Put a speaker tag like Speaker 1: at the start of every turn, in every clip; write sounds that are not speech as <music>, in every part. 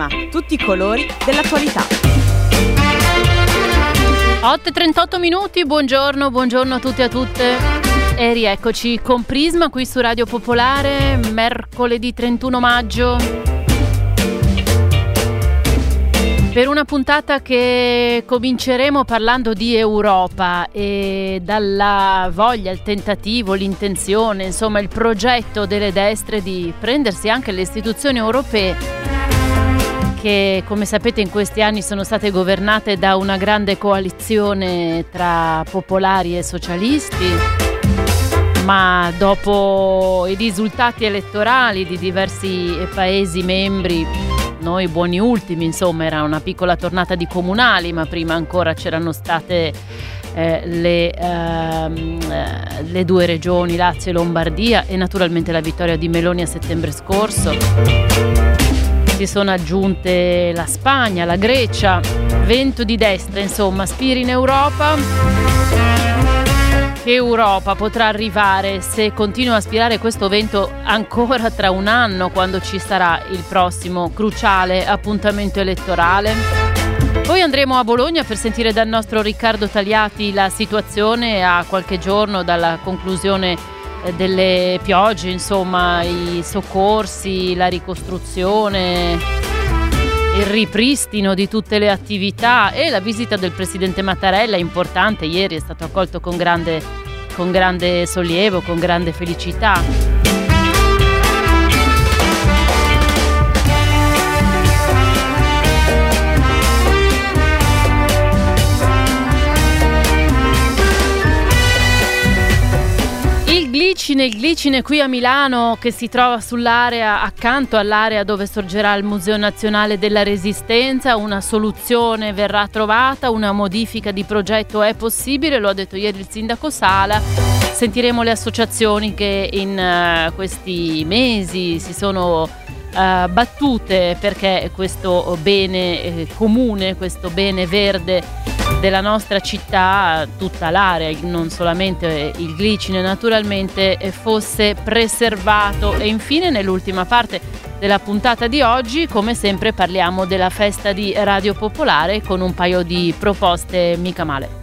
Speaker 1: Prisma, tutti i colori dell'attualità.
Speaker 2: 8.38 minuti, buongiorno, buongiorno a tutti e a tutte. E rieccoci con Prisma qui su Radio Popolare, mercoledì 31 maggio. Per una puntata che cominceremo parlando di Europa e dalla voglia, il tentativo, l'intenzione, insomma il progetto delle destre di prendersi anche le istituzioni europee che come sapete in questi anni sono state governate da una grande coalizione tra popolari e socialisti, ma dopo i risultati elettorali di diversi paesi membri noi buoni ultimi, insomma era una piccola tornata di comunali, ma prima ancora c'erano state eh, le, ehm, eh, le, due regioni, Lazio e Lombardia, e naturalmente la vittoria di Meloni a settembre scorso. Si sono aggiunte la Spagna, la Grecia, vento di destra, insomma, spiri in Europa che Europa potrà arrivare se continua a aspirare questo vento ancora tra un anno quando ci sarà il prossimo cruciale appuntamento elettorale? Poi andremo a Bologna per sentire dal nostro Riccardo Tagliati la situazione a qualche giorno dalla conclusione delle piogge, insomma i soccorsi, la ricostruzione, il ripristino di tutte le attività e la visita del presidente Mattarella importante, ieri è stato accolto con grande, con grande sollievo, con grande felicità. Glicine, il Glicine qui a Milano che si trova sull'area, accanto all'area dove sorgerà il Museo Nazionale della Resistenza, una soluzione verrà trovata, una modifica di progetto è possibile, lo ha detto ieri il sindaco Sala. Sentiremo le associazioni che in uh, questi mesi si sono uh, battute perché questo bene eh, comune, questo bene verde della nostra città, tutta l'area, non solamente il glicine naturalmente, fosse preservato. E infine nell'ultima parte della puntata di oggi, come sempre, parliamo della festa di Radio Popolare con un paio di proposte mica male.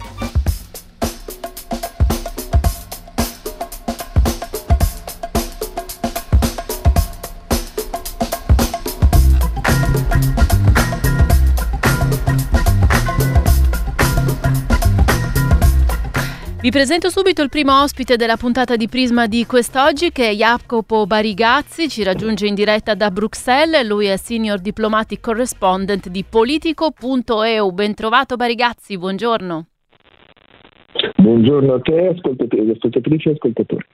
Speaker 2: Vi presento subito il primo ospite della puntata di Prisma di quest'oggi che è Jacopo Barigazzi, ci raggiunge in diretta da Bruxelles, lui è Senior Diplomatic Correspondent di Politico.eu. Bentrovato Barigazzi, buongiorno.
Speaker 3: Buongiorno a te, ascoltatrici e ascoltatori.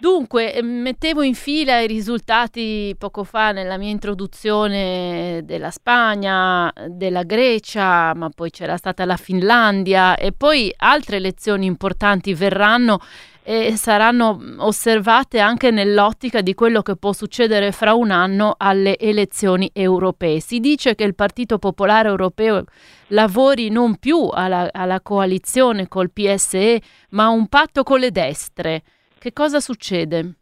Speaker 2: Dunque, ehm, mettevo in fila i risultati poco fa nella mia introduzione della Spagna, della Grecia, ma poi c'era stata la Finlandia e poi altre elezioni importanti verranno e saranno osservate anche nell'ottica di quello che può succedere fra un anno alle elezioni europee. Si dice che il Partito Popolare Europeo lavori non più alla, alla coalizione col PSE, ma a un patto con le destre. Che cosa succede?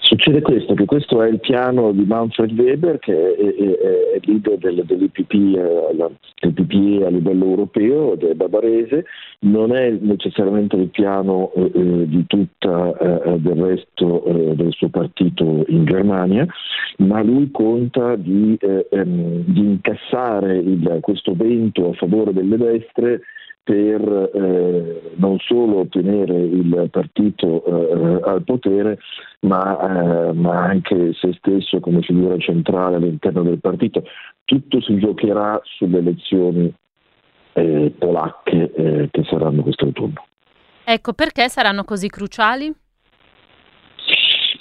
Speaker 3: Succede questo, che questo è il piano di Manfred Weber, che è, è, è leader del, dell'IPP eh, a livello europeo ed è bavarese, non è necessariamente il piano eh, eh di tutta eh, del resto eh, del suo partito in Germania, ma lui conta di, eh, ehm, di incassare il, questo vento a favore delle destre per eh, non solo ottenere il partito eh, al potere, ma, eh, ma, anche se stesso come figura centrale all'interno del partito. Tutto si giocherà sulle elezioni eh, polacche eh, che saranno quest'autunno.
Speaker 2: Ecco, perché saranno così cruciali?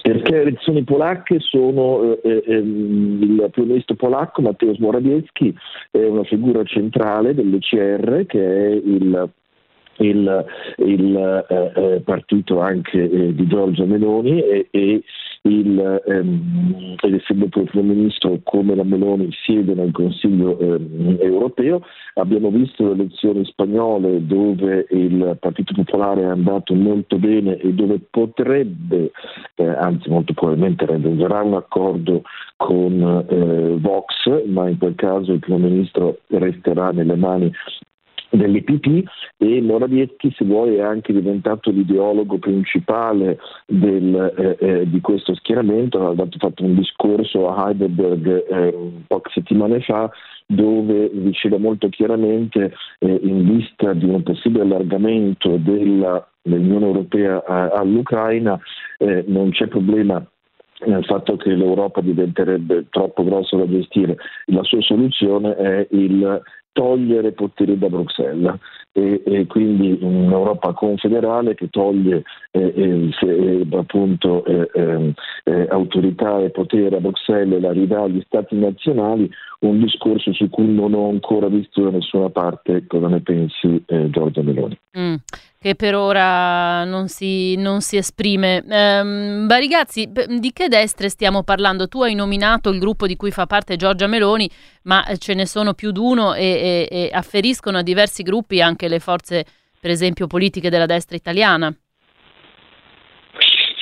Speaker 3: Perché le elezioni polacche sono eh, eh, ehm, il primo ministro polacco Mateusz Morawiecki è una figura centrale dell'ECR che è il il, il eh, eh partito anche eh, di Giorgia Meloni e, e il, ehm, ed essendo poi primo ministro come la Meloni siede nel Consiglio ehm, europeo, abbiamo visto le elezioni spagnole dove il Partito Popolare è andato molto bene e dove potrebbe, eh, anzi molto probabilmente raggiungerà un accordo con eh, Vox, ma in quel caso il primo ministro resterà nelle mani dell'IPP e Morawiecki se vuoi è anche diventato l'ideologo principale del, eh, eh, di questo schieramento, ha fatto un discorso a Heidelberg eh, poche settimane fa dove diceva molto chiaramente eh, in vista di un possibile allargamento della, dell'Unione Europea all'Ucraina eh, non c'è problema nel fatto che l'Europa diventerebbe troppo grossa da gestire. La sua soluzione è il togliere poteri da Bruxelles. E, e quindi un'Europa confederale che toglie eh, eh, se, appunto, eh, ehm, eh, autorità e potere a Bruxelles e la ridà agli stati nazionali, un discorso su cui non ho ancora visto da nessuna parte cosa ne pensi eh, Giorgia Meloni.
Speaker 2: Mm che per ora non si, non si esprime. Ehm, Barigazzi, di che destre stiamo parlando? Tu hai nominato il gruppo di cui fa parte Giorgia Meloni, ma ce ne sono più di uno e, e, e afferiscono a diversi gruppi anche le forze, per esempio, politiche della destra italiana.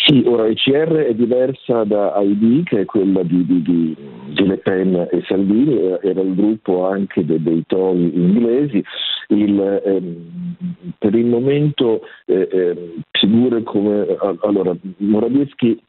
Speaker 3: Sì, ora ECR è diversa da ID, che è quella di, di, di, di Le Pen e Salvini, era il gruppo anche de, dei toni inglesi. Il, ehm, per il momento eh, eh, figure come allora, Morawiecki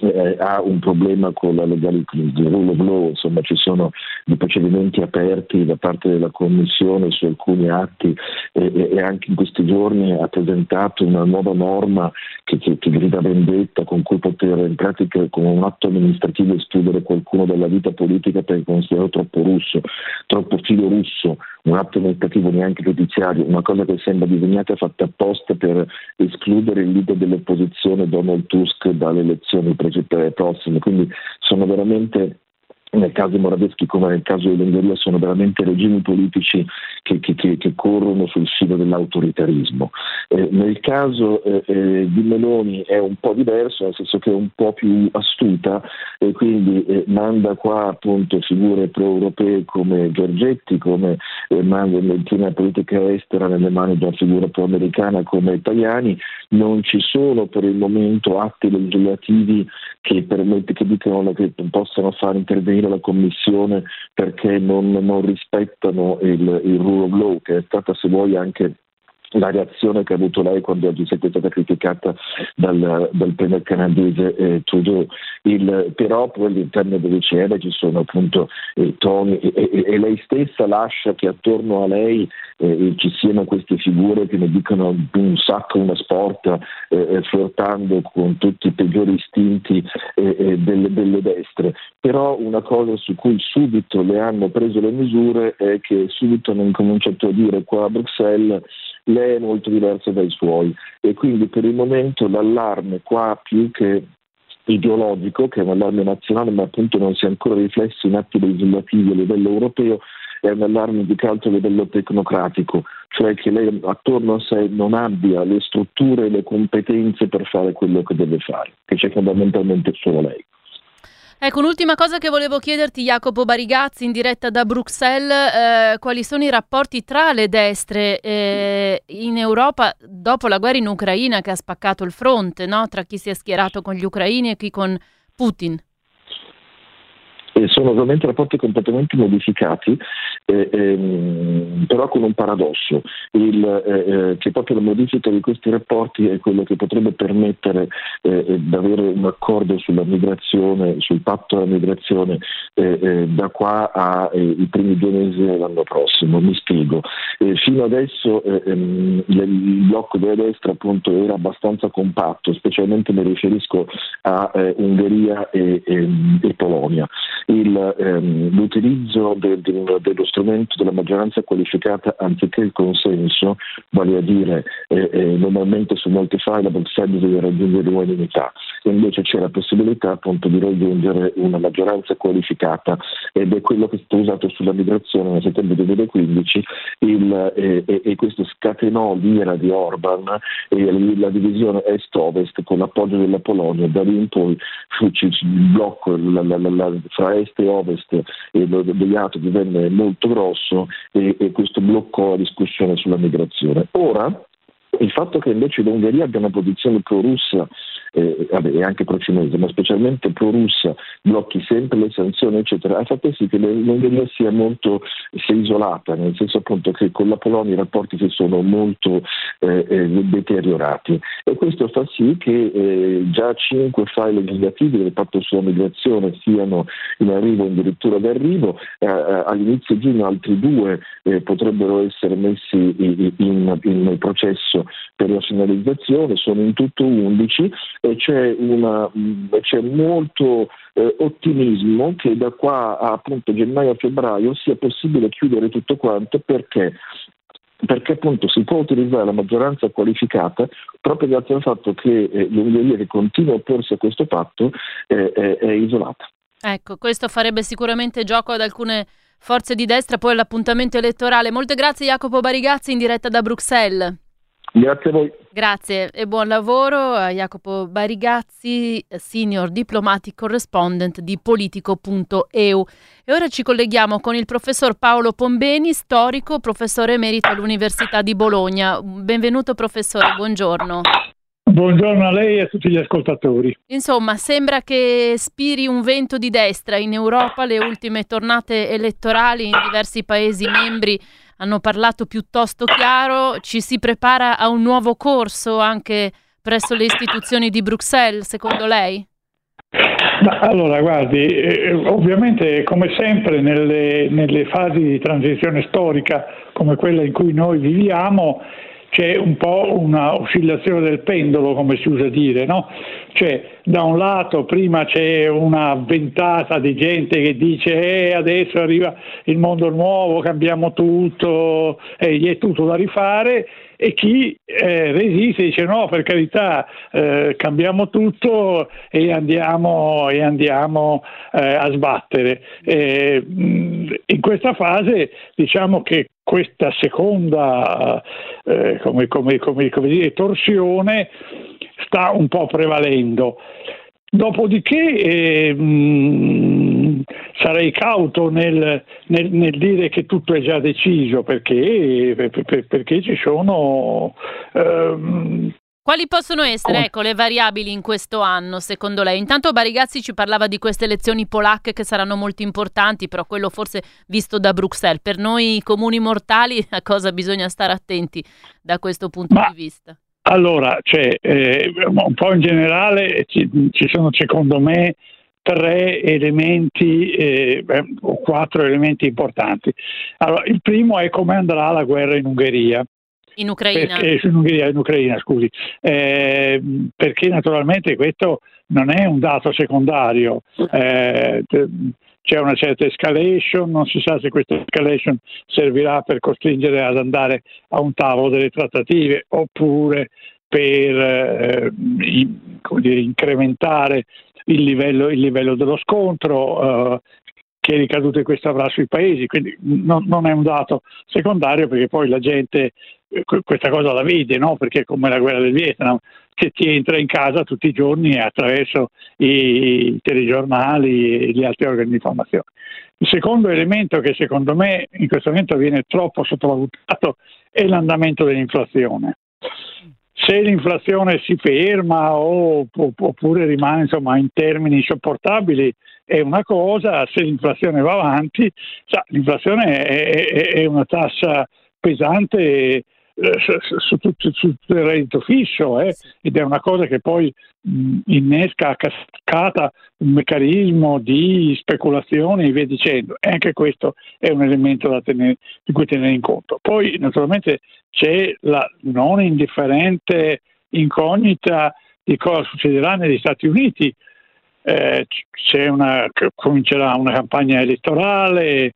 Speaker 3: eh, ha un problema con la legalità, il rule of law, insomma ci sono dei procedimenti aperti da parte della Commissione su alcuni atti e, e anche in questi giorni ha presentato una nuova norma che, che, che grida vendetta con cui poter in pratica con un atto amministrativo escludere qualcuno dalla vita politica perché considerato troppo russo, troppo filo russo, un atto amministrativo neanche giudiziario, una cosa che sembra disegnata e fatta apposta per escludere il leader dell'opposizione Donald Tusk dalle elezioni prossime. Quindi sono veramente nel caso di Morawiecki come nel caso dell'Ungheria sono veramente regimi politici che, che, che, che corrono sul filo dell'autoritarismo. Eh, nel caso eh, eh, di Meloni è un po' diverso, nel senso che è un po' più astuta e quindi eh, manda qua appunto figure pro-europee come Giorgetti, come eh, manda la politica estera nelle mani di una figura pro-americana come Italiani, non ci sono per il momento atti legislativi che, permette, che dicono che possano far intervenire la Commissione perché non, non rispettano il, il rule of law, che è stata se vuoi anche la reazione che ha avuto lei quando oggi è stata criticata dal, dal premier canadese eh, Trudeau. Il, però poi all'interno dell'ECR ci sono appunto eh, toni e, e, e, lei stessa lascia che attorno a lei eh, ci siano queste figure che ne dicono un sacco una sport eh, eh, flirtando con tutti i peggiori istinti eh, delle, delle destre. Però una cosa su cui subito le hanno preso le misure è che subito hanno incominciato a dire qua a Bruxelles lei è molto diversa dai suoi e quindi per il momento l'allarme qua più che ideologico, che è un allarme nazionale, ma appunto non si è ancora riflesso in atti legislativi a livello europeo, è un allarme di calcio a livello tecnocratico, cioè che lei attorno a sé non abbia le strutture e le competenze per fare quello che deve fare, che c'è fondamentalmente solo lei.
Speaker 2: Ecco, un'ultima cosa che volevo chiederti, Jacopo Barigazzi, in diretta da Bruxelles, eh, quali sono i rapporti tra le destre eh, in Europa dopo la guerra in Ucraina che ha spaccato il fronte, no? tra chi si è schierato con gli ucraini e chi con Putin?
Speaker 3: Eh, sono ovviamente rapporti completamente modificati, eh, ehm, però con un paradosso, il, eh, eh che proprio la modifica di questi rapporti è quello che potrebbe permettere eh, di avere un accordo sulla migrazione, sul patto della migrazione da qua ai primi due mesi dell'anno prossimo. Mi spiego. fino adesso ehm, il blocco della destra appunto era abbastanza compatto, specialmente mi riferisco a Ungheria e, e, ehm, e Polonia il, ehm, l'utilizzo de, de, dello strumento della maggioranza qualificata anziché il consenso, vale a dire eh, eh, normalmente su molti file a Bruxelles deve raggiungere l'unanimità. Invece c'è la possibilità appunto di raggiungere una maggioranza qualificata ed è quello che è stato usato sulla migrazione nel settembre 2015 il, eh, e, questo scatenò l'ira di Orban e la divisione est-ovest con l'appoggio della Polonia, da lì in poi fu il blocco la, la, la, fra est e ovest e degli altri divenne molto grosso e, e questo bloccò la discussione sulla migrazione. Ora il fatto che invece l'Ungheria abbia una posizione pro-russa eh, vabbè, e anche pro-cinese, ma specialmente pro-russa, blocchi sempre le sanzioni, eccetera, ha fatto sì che l'Ungheria sia molto sia isolata, nel senso appunto che con la Polonia i rapporti si sono molto eh, eh, deteriorati. E questo fa sì che eh, già cinque file legislativi del patto sulla migrazione siano in arrivo, addirittura d'arrivo, eh, eh, all'inizio giugno altri due potrebbero essere messi in, in, in processo per la finalizzazione, sono in tutto 11 e c'è, una, mm, c'è molto eh, ottimismo che da qua a appunto gennaio a febbraio sia possibile chiudere tutto quanto perché perché appunto si può utilizzare la maggioranza qualificata proprio grazie al fatto che eh, l'Ungheria che continua a opporsi a questo patto eh, è, è isolata.
Speaker 2: Ecco, questo farebbe sicuramente gioco ad alcune forze di destra, poi all'appuntamento elettorale. Molte grazie Jacopo Barigazzi in diretta da Bruxelles.
Speaker 3: Grazie a voi.
Speaker 2: Grazie e buon lavoro a Jacopo Barigazzi, Senior Diplomatic Correspondent di Politico.eu. E ora ci colleghiamo con il professor Paolo Pombeni, storico, professore emerito all'Università di Bologna. Benvenuto professore, buongiorno.
Speaker 4: Buongiorno a lei e a tutti gli ascoltatori.
Speaker 2: Insomma, sembra che spiri un vento di destra in Europa. Le ultime tornate elettorali in diversi Paesi membri hanno parlato piuttosto chiaro, ci si prepara a un nuovo corso anche presso le istituzioni di Bruxelles, secondo lei?
Speaker 4: Allora, guardi, eh, ovviamente come sempre nelle, nelle fasi di transizione storica come quella in cui noi viviamo, c'è un po' una oscillazione del pendolo, come si usa dire, no? Cioè, da un lato prima c'è una ventata di gente che dice eh, adesso arriva il mondo nuovo, cambiamo tutto, eh, è tutto da rifare, e chi eh, resiste dice no, per carità, eh, cambiamo tutto e andiamo, e andiamo eh, a sbattere. in questa fase diciamo che questa seconda eh, come, come, come dire, torsione sta un po' prevalendo. Dopodiché eh, mh, sarei cauto nel, nel, nel, dire che tutto è già deciso perché, per, perché ci sono
Speaker 2: ehm, quali possono essere ecco, le variabili in questo anno, secondo lei? Intanto Barigazzi ci parlava di queste elezioni polacche che saranno molto importanti, però quello forse visto da Bruxelles. Per noi comuni mortali <laughs> a cosa bisogna stare attenti da questo punto Ma, di vista?
Speaker 4: Allora, cioè, eh, un po' in generale ci, ci sono secondo me tre elementi eh, o quattro elementi importanti. Allora, il primo è come andrà la guerra in Ungheria.
Speaker 2: In Ucraina?
Speaker 4: Perché, in, Ungheria, in Ucraina, scusi. Eh, perché naturalmente questo non è un dato secondario. Eh, c'è una certa escalation, non si sa se questa escalation servirà per costringere ad andare a un tavolo delle trattative oppure per eh, dire, incrementare il livello, il livello, dello scontro, eh, che ricadute questo avrà sui paesi, quindi non, non, è un dato secondario perché poi la gente eh, questa cosa la vede, no? perché è come la guerra del Vietnam, che ti entra in casa tutti i giorni attraverso i telegiornali e gli altri organi di informazione. Il secondo elemento che secondo me in questo momento viene troppo sottovalutato è l'andamento dell'inflazione. Se l'inflazione si ferma o, oppure rimane insomma, in termini insopportabili è una cosa, se l'inflazione va avanti, sa, l'inflazione è, è, è una tassa pesante su, su, tutto, su, tutto, il reddito fisso eh? ed è una cosa che poi mh, innesca a cascata un meccanismo di speculazione e via dicendo e anche questo è un elemento tenere, di cui tenere in conto. Poi naturalmente c'è la non indifferente incognita di cosa succederà negli Stati Uniti. Eh, una, comincerà una campagna elettorale,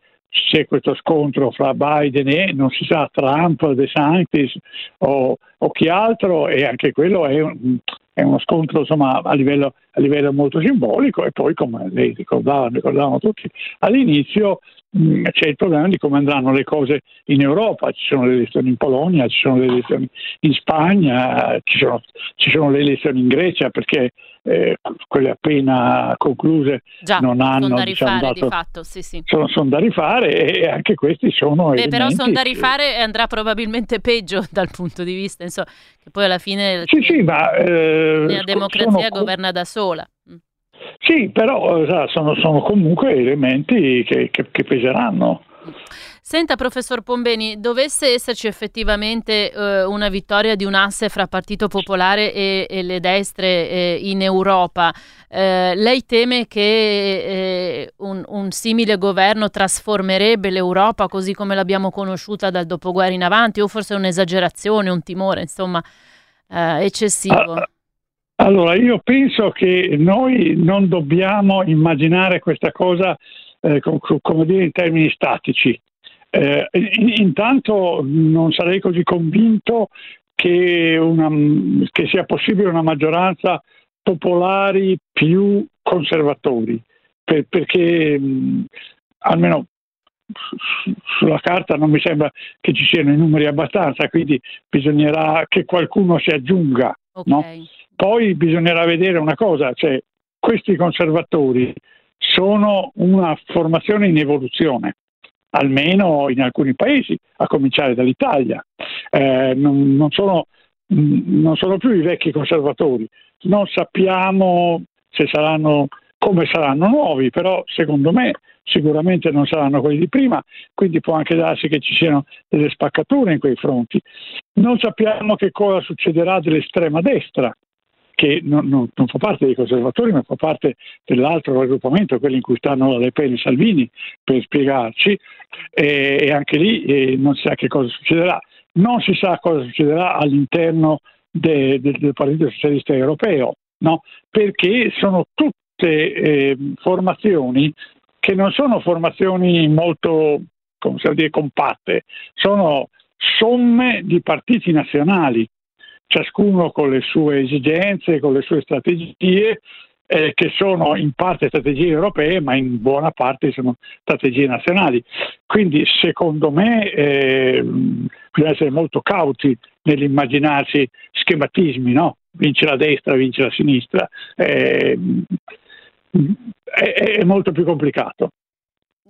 Speaker 4: c'è questo scontro fra Biden e non si sa Trump, De Santis o, o chi altro e anche quello è un, è uno scontro insomma, a, livello, a livello molto simbolico e poi come lei ricordava, ricordavano tutti all'inizio Mm, c'è il problema di come andranno le cose in Europa, ci sono le elezioni in Polonia, ci sono le elezioni in Spagna, ci sono, ci sono le elezioni in Grecia perché eh, quelle appena concluse
Speaker 2: Già,
Speaker 4: non hanno
Speaker 2: sono da
Speaker 4: diciamo,
Speaker 2: rifare
Speaker 4: dato,
Speaker 2: di fatto, sì, sì.
Speaker 4: Sono, sono, da rifare e anche questi sono
Speaker 2: Beh, però sono da rifare e andrà probabilmente peggio <laughs> dal punto di vista insomma, che poi alla fine
Speaker 4: sì, sì, ma, eh,
Speaker 2: la democrazia sono... governa da sola. Mm.
Speaker 4: Sì, però sono, sono comunque elementi che, che, che, peseranno.
Speaker 2: Senta, professor Pombeni, dovesse esserci effettivamente eh, una vittoria di un asse fra Partito Popolare e, e le destre eh, in Europa, eh, lei teme che eh, un, un, simile governo trasformerebbe l'Europa così come l'abbiamo conosciuta dal dopoguerra in avanti, o forse è un'esagerazione, un timore, insomma, eh, eccessivo?
Speaker 4: Ah, allora, io penso che noi non dobbiamo immaginare questa cosa, eh, com- come dire, in termini statici. Eh, intanto non sarei così convinto che, una, che sia possibile una maggioranza popolari più conservatori, per, perché almeno sulla carta non mi sembra che ci siano i numeri abbastanza, quindi bisognerà che qualcuno si aggiunga. Okay. No? Poi bisognerà vedere una cosa, cioè questi conservatori sono una formazione in evoluzione, almeno in alcuni paesi, a cominciare dall'Italia. Eh, non, non, sono, non, sono, più i vecchi conservatori, non sappiamo saranno come saranno nuovi, però secondo me sicuramente non saranno quelli di prima, quindi può anche darsi che ci siano delle spaccature in quei fronti. Non sappiamo che cosa succederà dell'estrema destra, che non, non, non, fa parte dei conservatori ma fa parte dell'altro raggruppamento, quello in cui stanno Le Pen e Salvini, per spiegarci, e, e anche lì eh, non si sa che cosa succederà. Non si sa cosa succederà all'interno de, de, del Partito Socialista Europeo, no? perché sono tutte eh, formazioni che non sono formazioni molto come dire, compatte, sono somme di partiti nazionali ciascuno con le sue esigenze, con le sue strategie, eh, che sono in parte strategie europee, ma in buona parte sono strategie nazionali. Quindi, secondo me, eh, bisogna essere molto cauti nell'immaginarsi schematismi, no? Vince la destra, vince la sinistra. Eh, è, è molto più complicato.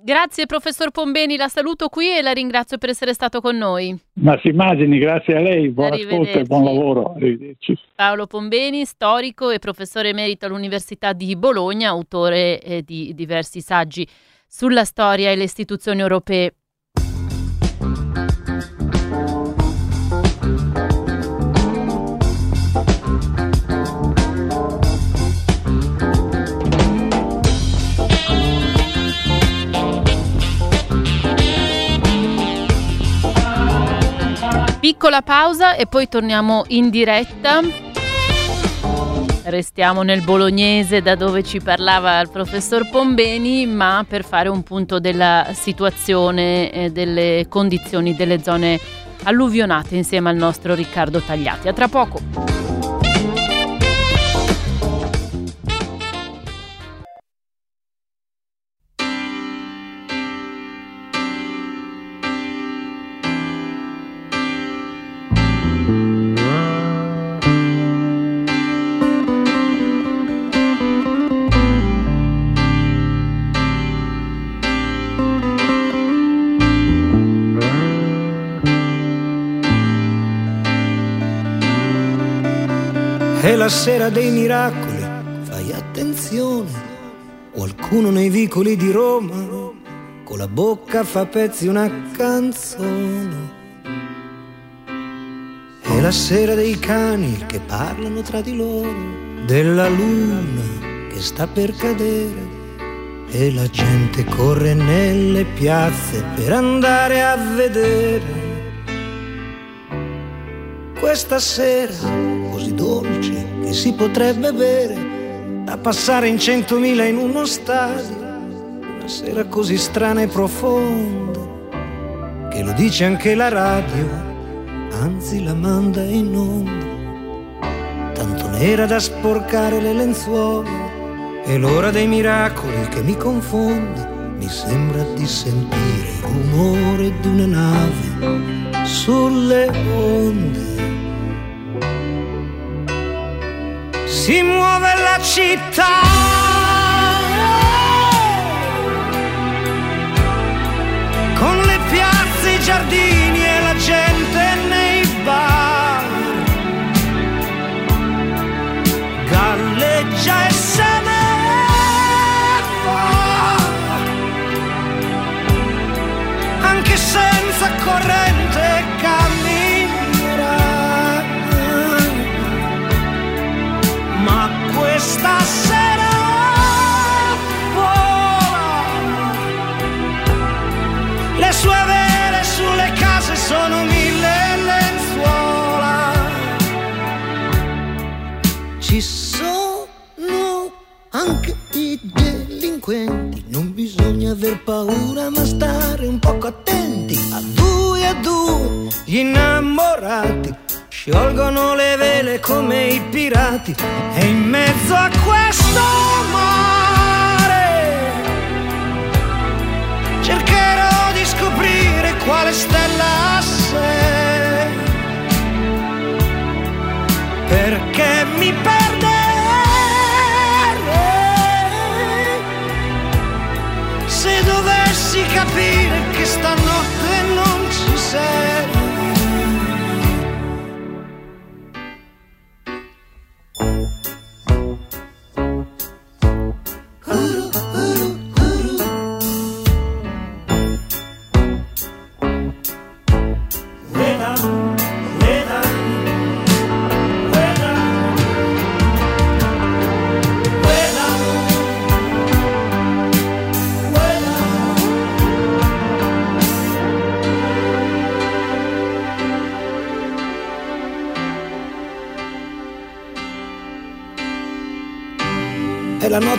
Speaker 2: Grazie professor Pombeni, la saluto qui e la ringrazio per essere stato con noi.
Speaker 4: Ma si immagini, grazie a lei, buon ascolto e buon lavoro. Arrivederci.
Speaker 2: Paolo Pombeni, storico e professore emerito all'Università di Bologna, autore eh, di diversi saggi sulla storia e le istituzioni europee. Piccola pausa e poi torniamo in diretta. Restiamo nel bolognese da dove ci parlava il professor Pombeni, ma per fare un punto della situazione e delle condizioni delle zone alluvionate insieme al nostro Riccardo Tagliati. A tra poco.
Speaker 5: La sera dei miracoli, fai attenzione, qualcuno nei vicoli di Roma con la bocca fa pezzi una canzone. È la sera dei cani che parlano tra di loro, della luna che sta per cadere. E la gente corre nelle piazze per andare a vedere. Questa sera così dolce che si potrebbe bere da passare in centomila in uno stadio. Una sera così strana e profonda che lo dice anche la radio, anzi la manda in onda. Tanto nera da sporcare le lenzuola. È l'ora dei miracoli che mi confonde. Mi sembra di sentire il rumore di una nave sulle onde. Si muove la città. con le piazze, i giardini sono mille lenzuola. Ci sono anche i delinquenti, non bisogna aver paura ma stare un poco attenti. A due a due gli innamorati sciolgono le vele come i pirati e in mezzo a questo mare cercherò scoprire quale stella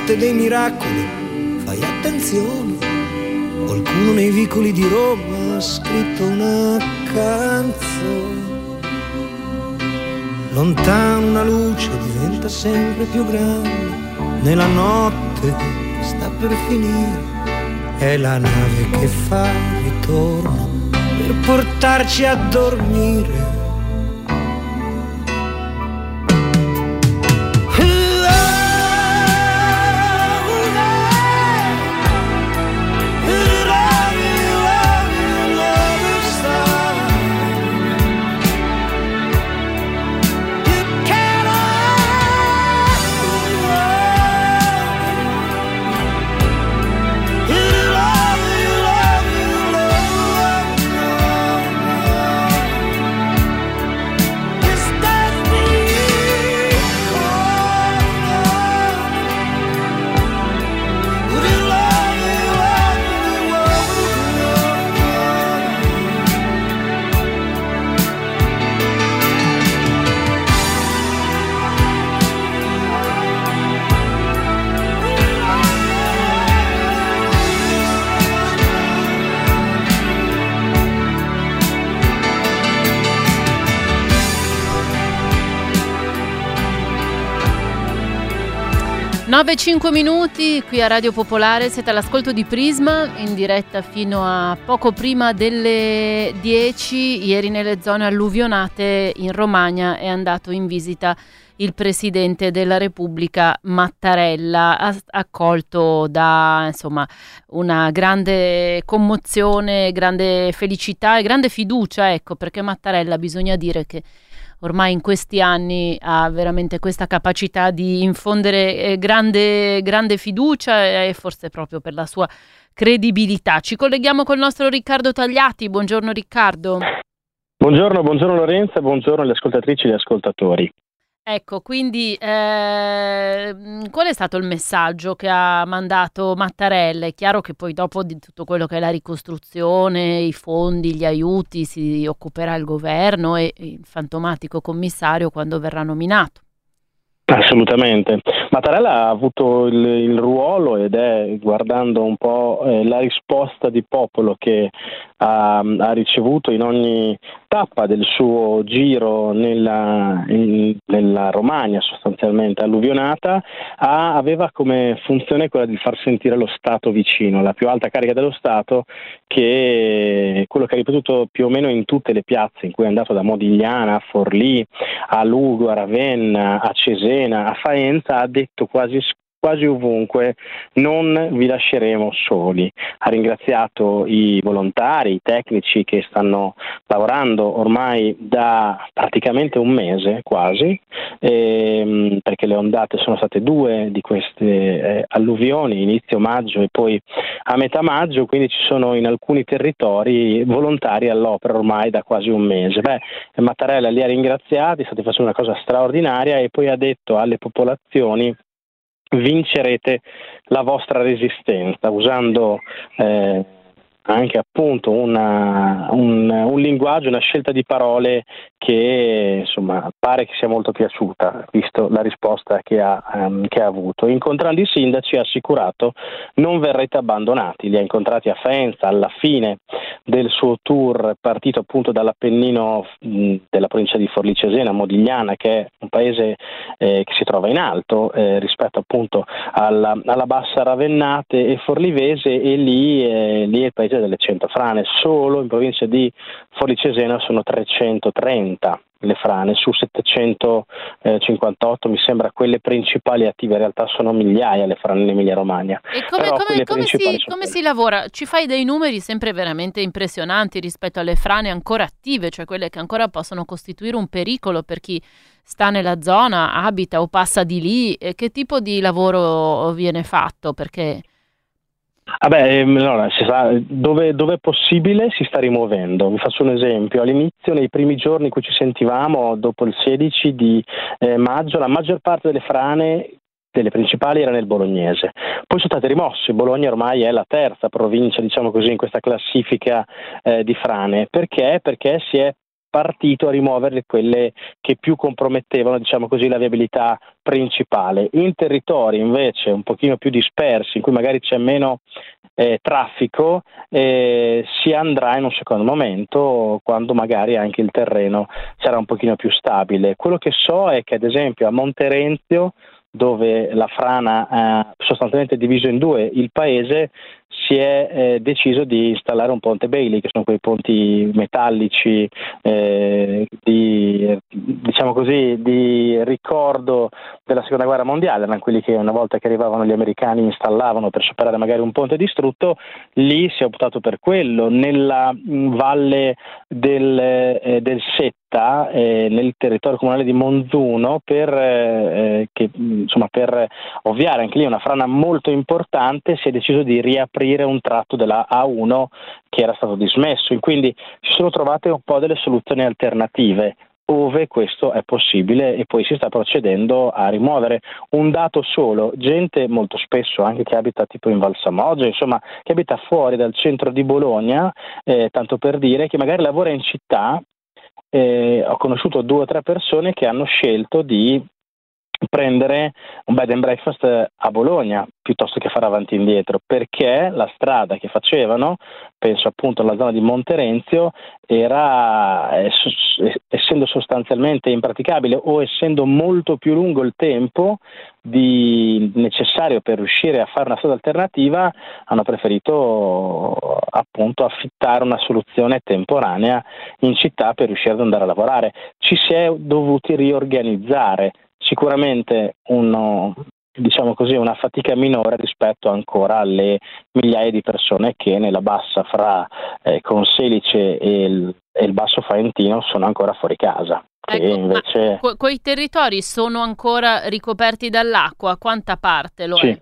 Speaker 5: notte dei miracoli, fai attenzione. Qualcuno nei vicoli di Roma ha scritto una canzone. Lontano una luce diventa sempre più grande. Nella notte sta per finire. È la nave che fa ritorno per portarci a dormire.
Speaker 2: Nove e cinque minuti qui a Radio Popolare, siete all'ascolto di Prisma in diretta fino a poco prima delle 10. Ieri nelle zone alluvionate in Romagna è andato in visita il presidente della Repubblica Mattarella, accolto da insomma, una grande commozione, grande felicità e grande fiducia, ecco, perché Mattarella bisogna dire che ormai in questi anni ha veramente questa capacità di infondere eh, grande, grande fiducia e forse proprio per la sua credibilità. Ci colleghiamo col nostro Riccardo Tagliati. Buongiorno Riccardo.
Speaker 6: Buongiorno, buongiorno Lorenza, buongiorno alle ascoltatrici e agli ascoltatori.
Speaker 2: Ecco, quindi eh, qual è stato il messaggio che ha mandato Mattarella? È chiaro che poi dopo di tutto quello che è la ricostruzione, i fondi, gli aiuti, si occuperà il governo e il fantomatico commissario quando verrà nominato.
Speaker 6: Assolutamente, Mattarella ha avuto il, il, ruolo ed è, guardando un po' eh, la risposta di popolo che ha, ha, ricevuto in ogni tappa del suo giro nella, in, nella Romagna sostanzialmente alluvionata, ha, aveva come funzione quella di far sentire lo Stato vicino, la più alta carica dello Stato che quello che ha ripetuto più o meno in tutte le piazze in cui è andato da Modigliana a Forlì, a Lugo, a Ravenna, a Cesena, a Faenza, ha detto quasi quasi ovunque non vi lasceremo soli. Ha ringraziato i volontari, i tecnici che stanno lavorando ormai da praticamente un mese quasi, ehm, perché le ondate sono state due di queste eh, alluvioni, inizio maggio e poi a metà maggio, quindi ci sono in alcuni territori volontari all'opera ormai da quasi un mese. Beh, Mattarella li ha ringraziati, state facendo una cosa straordinaria e poi ha detto alle popolazioni vincerete la vostra resistenza usando eh, anche appunto una, un, un, linguaggio, una scelta di parole che insomma pare che sia molto piaciuta, visto la risposta che ha, um, che ha avuto. Incontrando i sindaci ha assicurato non verrete abbandonati, li ha incontrati a Faenza alla fine del suo tour partito appunto dall'Appennino mh, della provincia di Forlì Cesena, Modigliana, che è un paese eh, che si trova in alto eh, rispetto appunto alla, alla, bassa Ravennate e Forlivese e lì, eh, lì è il paese delle 100 frane, solo in provincia di Forlì Cesena sono 330 le frane, su 758 mi sembra quelle principali attive, in realtà sono migliaia le frane in Emilia Romagna.
Speaker 2: E come, come, come, si, come si, lavora? Ci fai dei numeri sempre veramente impressionanti rispetto alle frane ancora attive, cioè quelle che ancora possono costituire un pericolo per chi sta nella zona, abita o passa di lì. E che tipo di lavoro viene fatto? Perché
Speaker 6: Beh, ehm, allora, sa, dove, dove, è possibile si sta rimuovendo. Vi faccio un esempio. All'inizio, nei primi giorni in cui ci sentivamo, dopo il 16 di eh, maggio, la maggior parte delle frane delle principali era nel bolognese. Poi sono state rimosse, Bologna ormai è la terza provincia, diciamo così, in questa classifica eh, di frane. Perché? Perché si è partito a rimuovere quelle che più compromettevano diciamo così, la viabilità principale. In territori invece un pochino più dispersi, in cui magari c'è meno eh, traffico, eh, si andrà in un secondo momento quando magari anche il terreno sarà un pochino più stabile. Quello che so è che ad esempio a Monterenzio dove la frana ha sostanzialmente diviso in due il paese, si è eh, deciso di installare un ponte Bailey, che sono quei ponti metallici eh, di, diciamo così, di ricordo della seconda guerra mondiale, erano quelli che una volta che arrivavano gli americani installavano per superare magari un ponte distrutto, lì si è optato per quello, nella valle del, eh, del Setta, eh, nel territorio comunale di Monzuno, per, eh, che, insomma, per ovviare anche lì una frana molto importante, si è deciso di riaprire riaprire un tratto della A1 che era stato dismesso. E quindi si sono trovate un po' delle soluzioni alternative ove questo è possibile e poi si sta procedendo a rimuovere un dato solo, gente molto spesso anche che abita tipo in Valsamoggia, insomma che abita fuori dal centro di Bologna, eh, tanto per dire che magari lavora in città, eh, ho conosciuto due o tre persone che hanno scelto di prendere un bed and breakfast a Bologna piuttosto che fare avanti e indietro perché la strada che facevano penso appunto alla zona di Monterenzio era essendo sostanzialmente impraticabile o essendo molto più lungo il tempo di, necessario per riuscire a fare una strada alternativa hanno preferito appunto affittare una soluzione temporanea in città per riuscire ad andare a lavorare. Ci si è dovuti riorganizzare sicuramente uno, diciamo così, una fatica minore rispetto ancora alle migliaia di persone che nella bassa fra eh, Conselice e il, e il, Basso Faentino sono ancora fuori casa.
Speaker 2: Ecco, invece... que- quei territori sono ancora ricoperti dall'acqua? Quanta parte lo
Speaker 6: sì.
Speaker 2: è?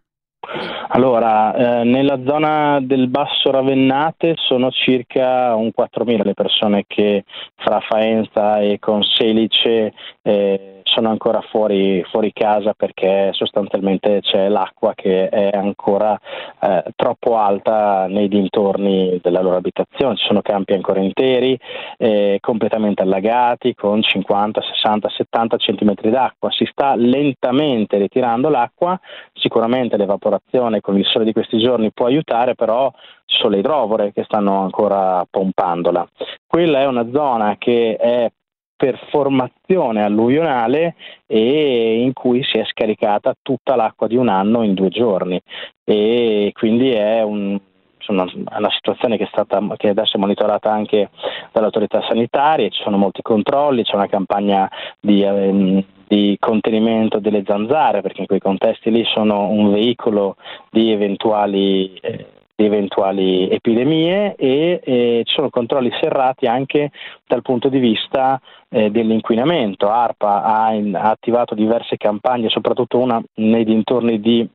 Speaker 6: Allora, eh, nella zona del Basso Ravennate sono circa un 4.000 le persone che fra Faenza e Conselice eh, sono ancora fuori, fuori, casa perché sostanzialmente c'è l'acqua che è ancora eh, troppo alta nei dintorni della loro abitazione, ci sono campi ancora interi, eh, completamente allagati con 50, 60, 70 centimetri d'acqua, si sta lentamente ritirando l'acqua, sicuramente l'evaporazione con il sole di questi giorni può aiutare, però sono le idrovore che stanno ancora pompandola. Quella è una zona che è per formazione alluvionale e in cui si è scaricata tutta l'acqua di un anno in due giorni. E quindi è un, una situazione che, è stata, che adesso è monitorata anche dalle autorità sanitarie, ci sono molti controlli, c'è una campagna di, ehm, di contenimento delle zanzare perché in quei contesti lì sono un veicolo di eventuali eh, eventuali epidemie e eh, ci sono controlli serrati anche dal punto di vista eh, dell'inquinamento. ARPA ha, in, ha, attivato diverse campagne, soprattutto una nei dintorni di,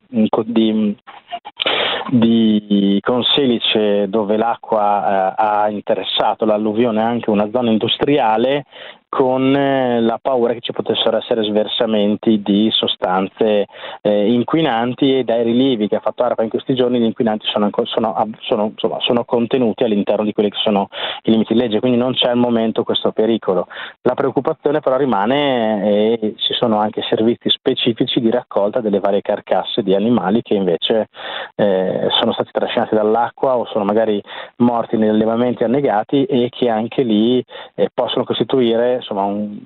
Speaker 6: di, di Conselice dove l'acqua eh, ha interessato l'alluvione anche una zona industriale con eh, la paura che ci potessero essere sversamenti di sostanze eh, inquinanti e dai rilievi che ha fatto ARPA in questi giorni gli inquinanti sono, sono, sono, insomma, sono, contenuti all'interno di quelli che sono i limiti di legge, quindi non c'è al momento questo pericolo. La preoccupazione però rimane e ci sono anche servizi specifici di raccolta delle varie carcasse di animali che invece eh, sono stati trascinati dall'acqua o sono magari morti negli allevamenti annegati e che anche lì eh, possono costituire insomma un,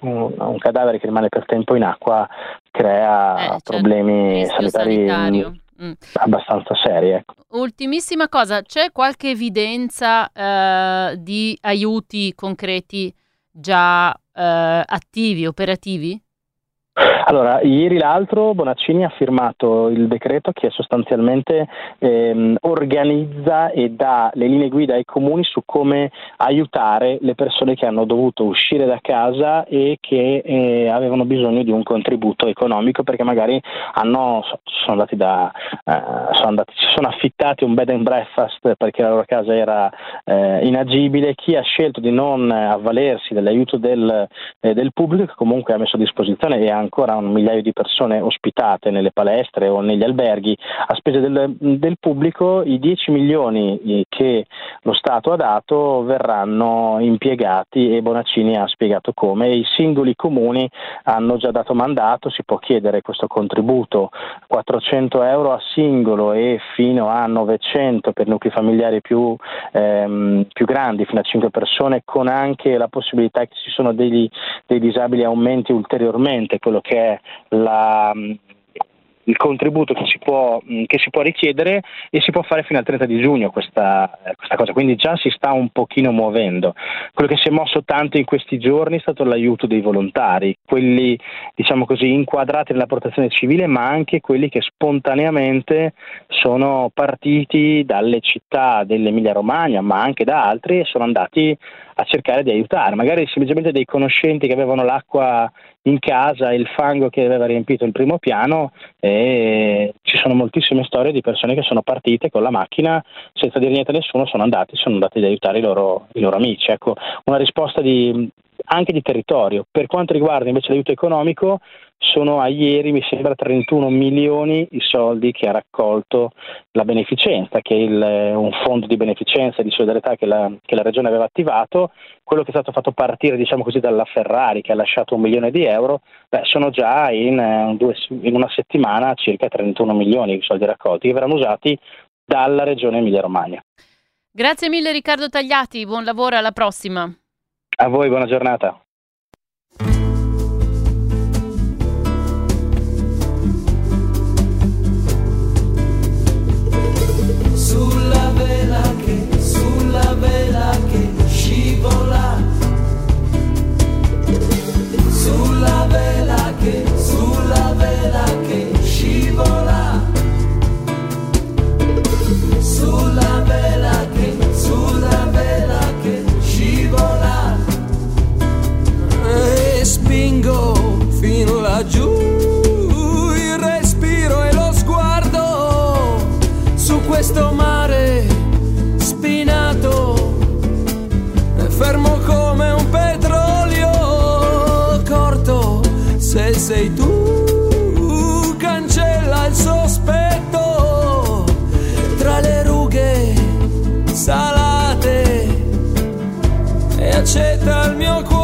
Speaker 6: un, un, cadavere che rimane per tempo in acqua crea eh, certo, problemi sanitari mm. abbastanza seri. Ecco.
Speaker 2: Ultimissima cosa, c'è qualche evidenza eh, di aiuti concreti già eh, attivi, operativi?
Speaker 6: Allora, ieri l'altro Bonaccini ha firmato il decreto che sostanzialmente ehm, organizza e dà le linee guida ai comuni su come aiutare le persone che hanno dovuto uscire da casa e che eh, avevano bisogno di un contributo economico perché magari hanno, sono andati da, eh, sono andati, si sono affittati un bed and breakfast perché la loro casa era eh, inagibile, chi ha scelto di non avvalersi dell'aiuto del, eh, del pubblico comunque ha messo a disposizione e ha ancora un migliaio di persone ospitate nelle palestre o negli alberghi a spese del, del pubblico, i 10 milioni eh, che lo Stato ha dato verranno impiegati e Bonaccini ha spiegato come. I singoli comuni hanno già dato mandato, si può chiedere questo contributo 400 euro a singolo e fino a 900 per nuclei familiari più, ehm, più grandi, fino a 5 persone, con anche la possibilità che ci sono degli, dei disabili aumenti ulteriormente, quello che è la, il contributo che si, può, che si, può, richiedere e si può fare fino al 30 di giugno questa, questa, cosa, quindi già si sta un pochino muovendo. Quello che si è mosso tanto in questi giorni è stato l'aiuto dei volontari, quelli diciamo così inquadrati nella protezione civile ma anche quelli che spontaneamente sono partiti dalle città dell'Emilia Romagna ma anche da altri e sono andati a cercare di aiutare, magari semplicemente dei conoscenti che avevano l'acqua in casa e il fango che aveva riempito il primo piano e ci sono moltissime storie di persone che sono partite con la macchina senza dire niente a nessuno, sono andati, sono andati ad aiutare i loro, i loro amici. Ecco, una risposta di, anche di territorio. Per quanto riguarda invece l'aiuto economico, sono a ieri, mi sembra, 31 milioni i soldi che ha raccolto la beneficenza, che è il, un fondo di beneficenza e di solidarietà che la, che la, Regione aveva attivato, quello che è stato fatto partire diciamo così, dalla Ferrari che ha lasciato un milione di euro, beh, sono già in, eh, due, in una settimana circa 31 milioni i soldi raccolti che verranno usati dalla Regione Emilia-Romagna.
Speaker 2: Grazie mille Riccardo Tagliati, buon lavoro, alla prossima.
Speaker 6: A voi, buona giornata.
Speaker 5: E spingo fino laggiù. questo mare spinato, fermo come un petrolio corto.
Speaker 7: Sei tu, cancella il sospetto. Tra le rughe salate e accetta il mio cuore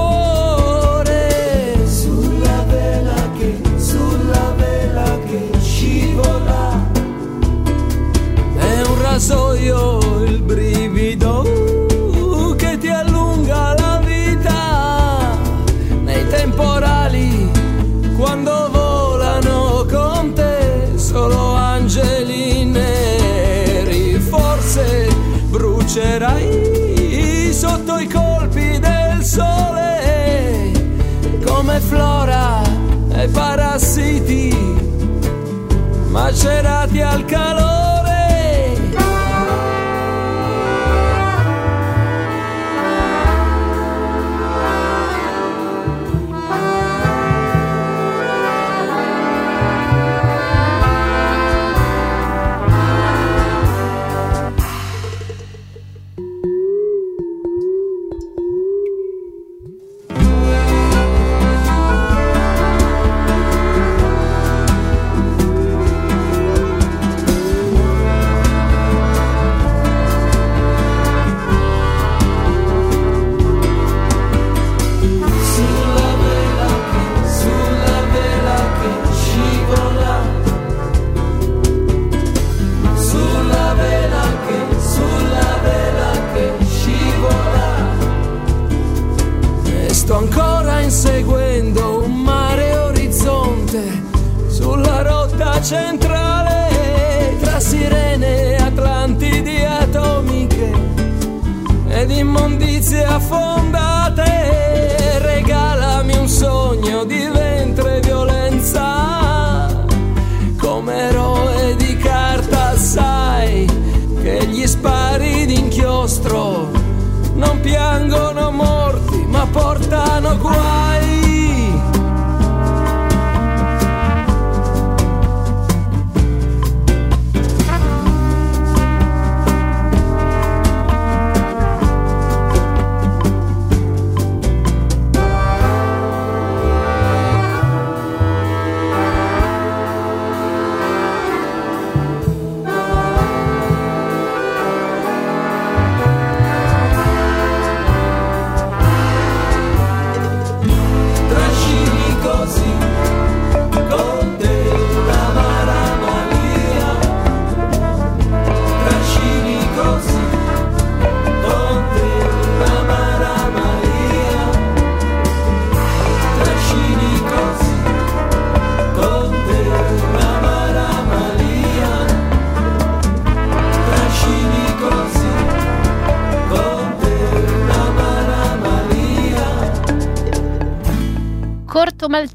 Speaker 7: macerati al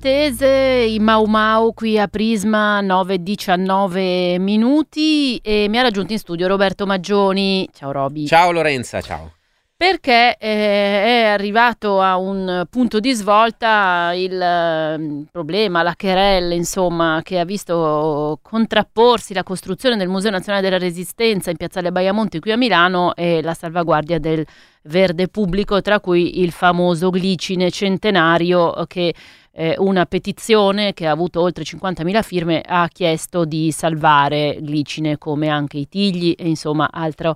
Speaker 2: Maltese, i Mau Mau qui a Prisma 9-19 minuti e mi ha raggiunto in studio Roberto Maggioni. Ciao Roby.
Speaker 8: Ciao Lorenza, ciao.
Speaker 2: Perché eh, è arrivato a un punto di svolta il eh, problema, la querelle, insomma, che ha visto contrapporsi la costruzione del Museo Nazionale della Resistenza in Piazzale Baiamonte qui a Milano e la salvaguardia del verde pubblico, tra cui il famoso glicine centenario che eh, una petizione che ha avuto oltre 50.000 firme ha chiesto di salvare glicine come anche i tigli e insomma altro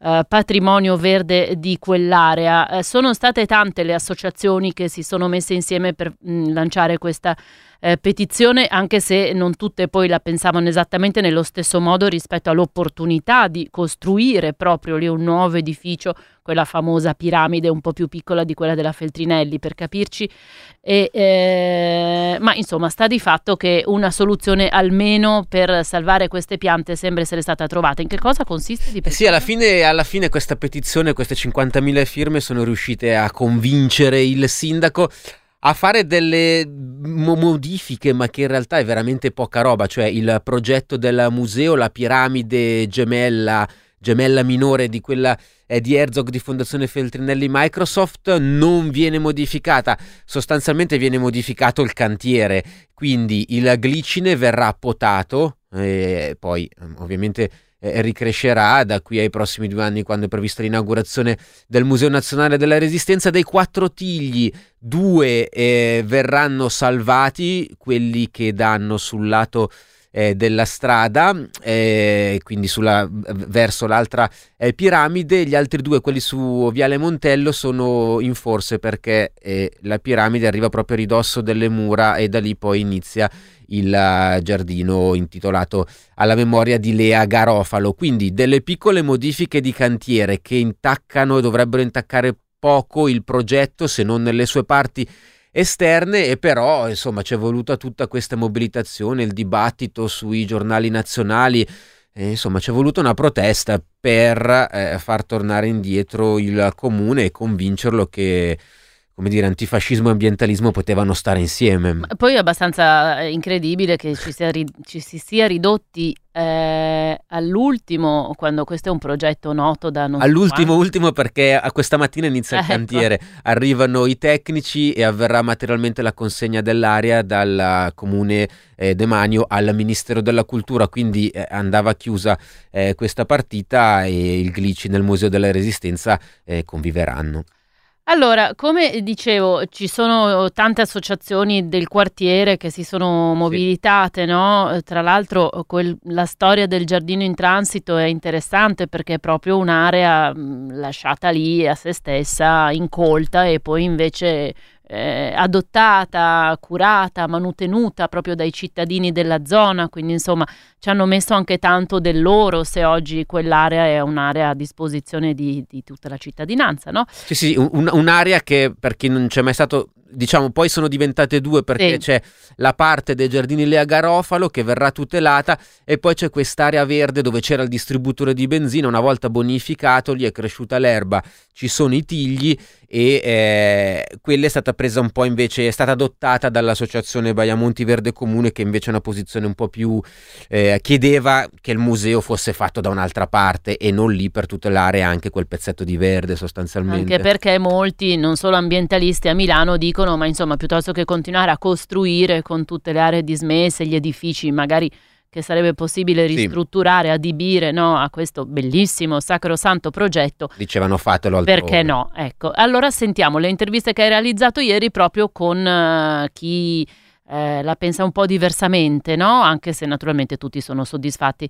Speaker 2: eh, patrimonio verde di quell'area. Eh, sono state tante le associazioni che si sono messe insieme per mh, lanciare questa eh, petizione, anche se non tutte poi la pensavano esattamente nello stesso modo rispetto all'opportunità di costruire proprio lì un nuovo edificio, quella famosa piramide un po' più piccola di quella della Feltrinelli, per capirci. E, eh, ma insomma, sta di fatto che una soluzione almeno per salvare queste piante sembra essere stata trovata. In che cosa consiste? Di
Speaker 8: Eh Sì, alla fine, alla fine questa petizione, queste 50.000 firme sono riuscite a convincere il sindaco a fare delle mo- modifiche, ma che in realtà è veramente poca roba, cioè il progetto del museo, la piramide gemella, gemella minore di quella eh, di Herzog di Fondazione Feltrinelli Microsoft non viene modificata, sostanzialmente viene modificato il cantiere, quindi il glicine verrà potato, e poi ehm, ovviamente eh, ricrescerà da qui ai prossimi due anni quando è prevista l'inaugurazione del Museo Nazionale della Resistenza. Dei quattro tigli, due eh, verranno salvati, quelli che danno sul lato eh, della strada, eh, quindi sulla, verso l'altra eh, piramide. Gli altri due, quelli su Viale Montello, sono in forse perché eh, la piramide arriva proprio a ridosso delle mura e da lì poi inizia il uh, giardino intitolato alla memoria di Lea Garofalo. Quindi delle piccole modifiche di cantiere che intaccano e dovrebbero intaccare poco il progetto se non nelle sue parti esterne e però insomma c'è voluta tutta questa mobilitazione, il dibattito sui giornali nazionali, e, insomma c'è voluta una protesta per eh, far tornare indietro il comune e convincerlo che come dire, antifascismo e ambientalismo potevano stare insieme.
Speaker 2: Ma poi è abbastanza eh, incredibile che ci, sia ri- ci si sia ridotti eh, all'ultimo, quando questo è un progetto noto da non
Speaker 8: All'ultimo, ultimo perché a questa mattina inizia il ecco. cantiere, arrivano i tecnici e avverrà materialmente la consegna dell'area dal comune eh, Demanio al Ministero della Cultura, quindi eh, andava chiusa eh, questa partita e il Glici nel Museo della Resistenza eh, conviveranno.
Speaker 2: Allora, come dicevo, ci sono tante associazioni del quartiere che si sono mobilitate, sì. no? Tra l'altro quel, la storia del giardino in transito è interessante perché è proprio un'area mh, lasciata lì a se stessa, incolta e poi invece eh, adottata, curata, manutenuta proprio dai cittadini della zona, quindi insomma ci hanno messo anche tanto del loro se oggi quell'area è un'area a disposizione di, di tutta la cittadinanza, no?
Speaker 8: Sì, sì, un, un'area che per chi non c'è mai stato diciamo poi sono diventate due perché sì. c'è la parte dei giardini Lea Garofalo che verrà tutelata e poi c'è quest'area verde dove c'era il distributore di benzina una volta bonificato lì è cresciuta l'erba ci sono i tigli e eh, quella è stata presa un po' invece è stata adottata dall'associazione Baiamonti Verde Comune che invece è una posizione un po' più eh, chiedeva che il museo fosse fatto da un'altra parte e non lì per tutelare anche quel pezzetto di verde sostanzialmente.
Speaker 2: Anche perché molti non solo ambientalisti a Milano dicono ma insomma piuttosto che continuare a costruire con tutte le aree dismesse, gli edifici magari che sarebbe possibile ristrutturare, sì. adibire no, a questo bellissimo sacrosanto progetto.
Speaker 8: Dicevano fatelo altrove.
Speaker 2: Perché no? Ecco, allora sentiamo le interviste che hai realizzato ieri proprio con uh, chi eh, la pensa un po' diversamente, no? Anche se naturalmente tutti sono soddisfatti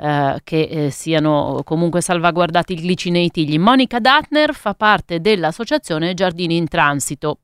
Speaker 2: eh, che eh, siano comunque salvaguardati i glicinei tigli. Monica Datner fa parte dell'associazione Giardini in Transito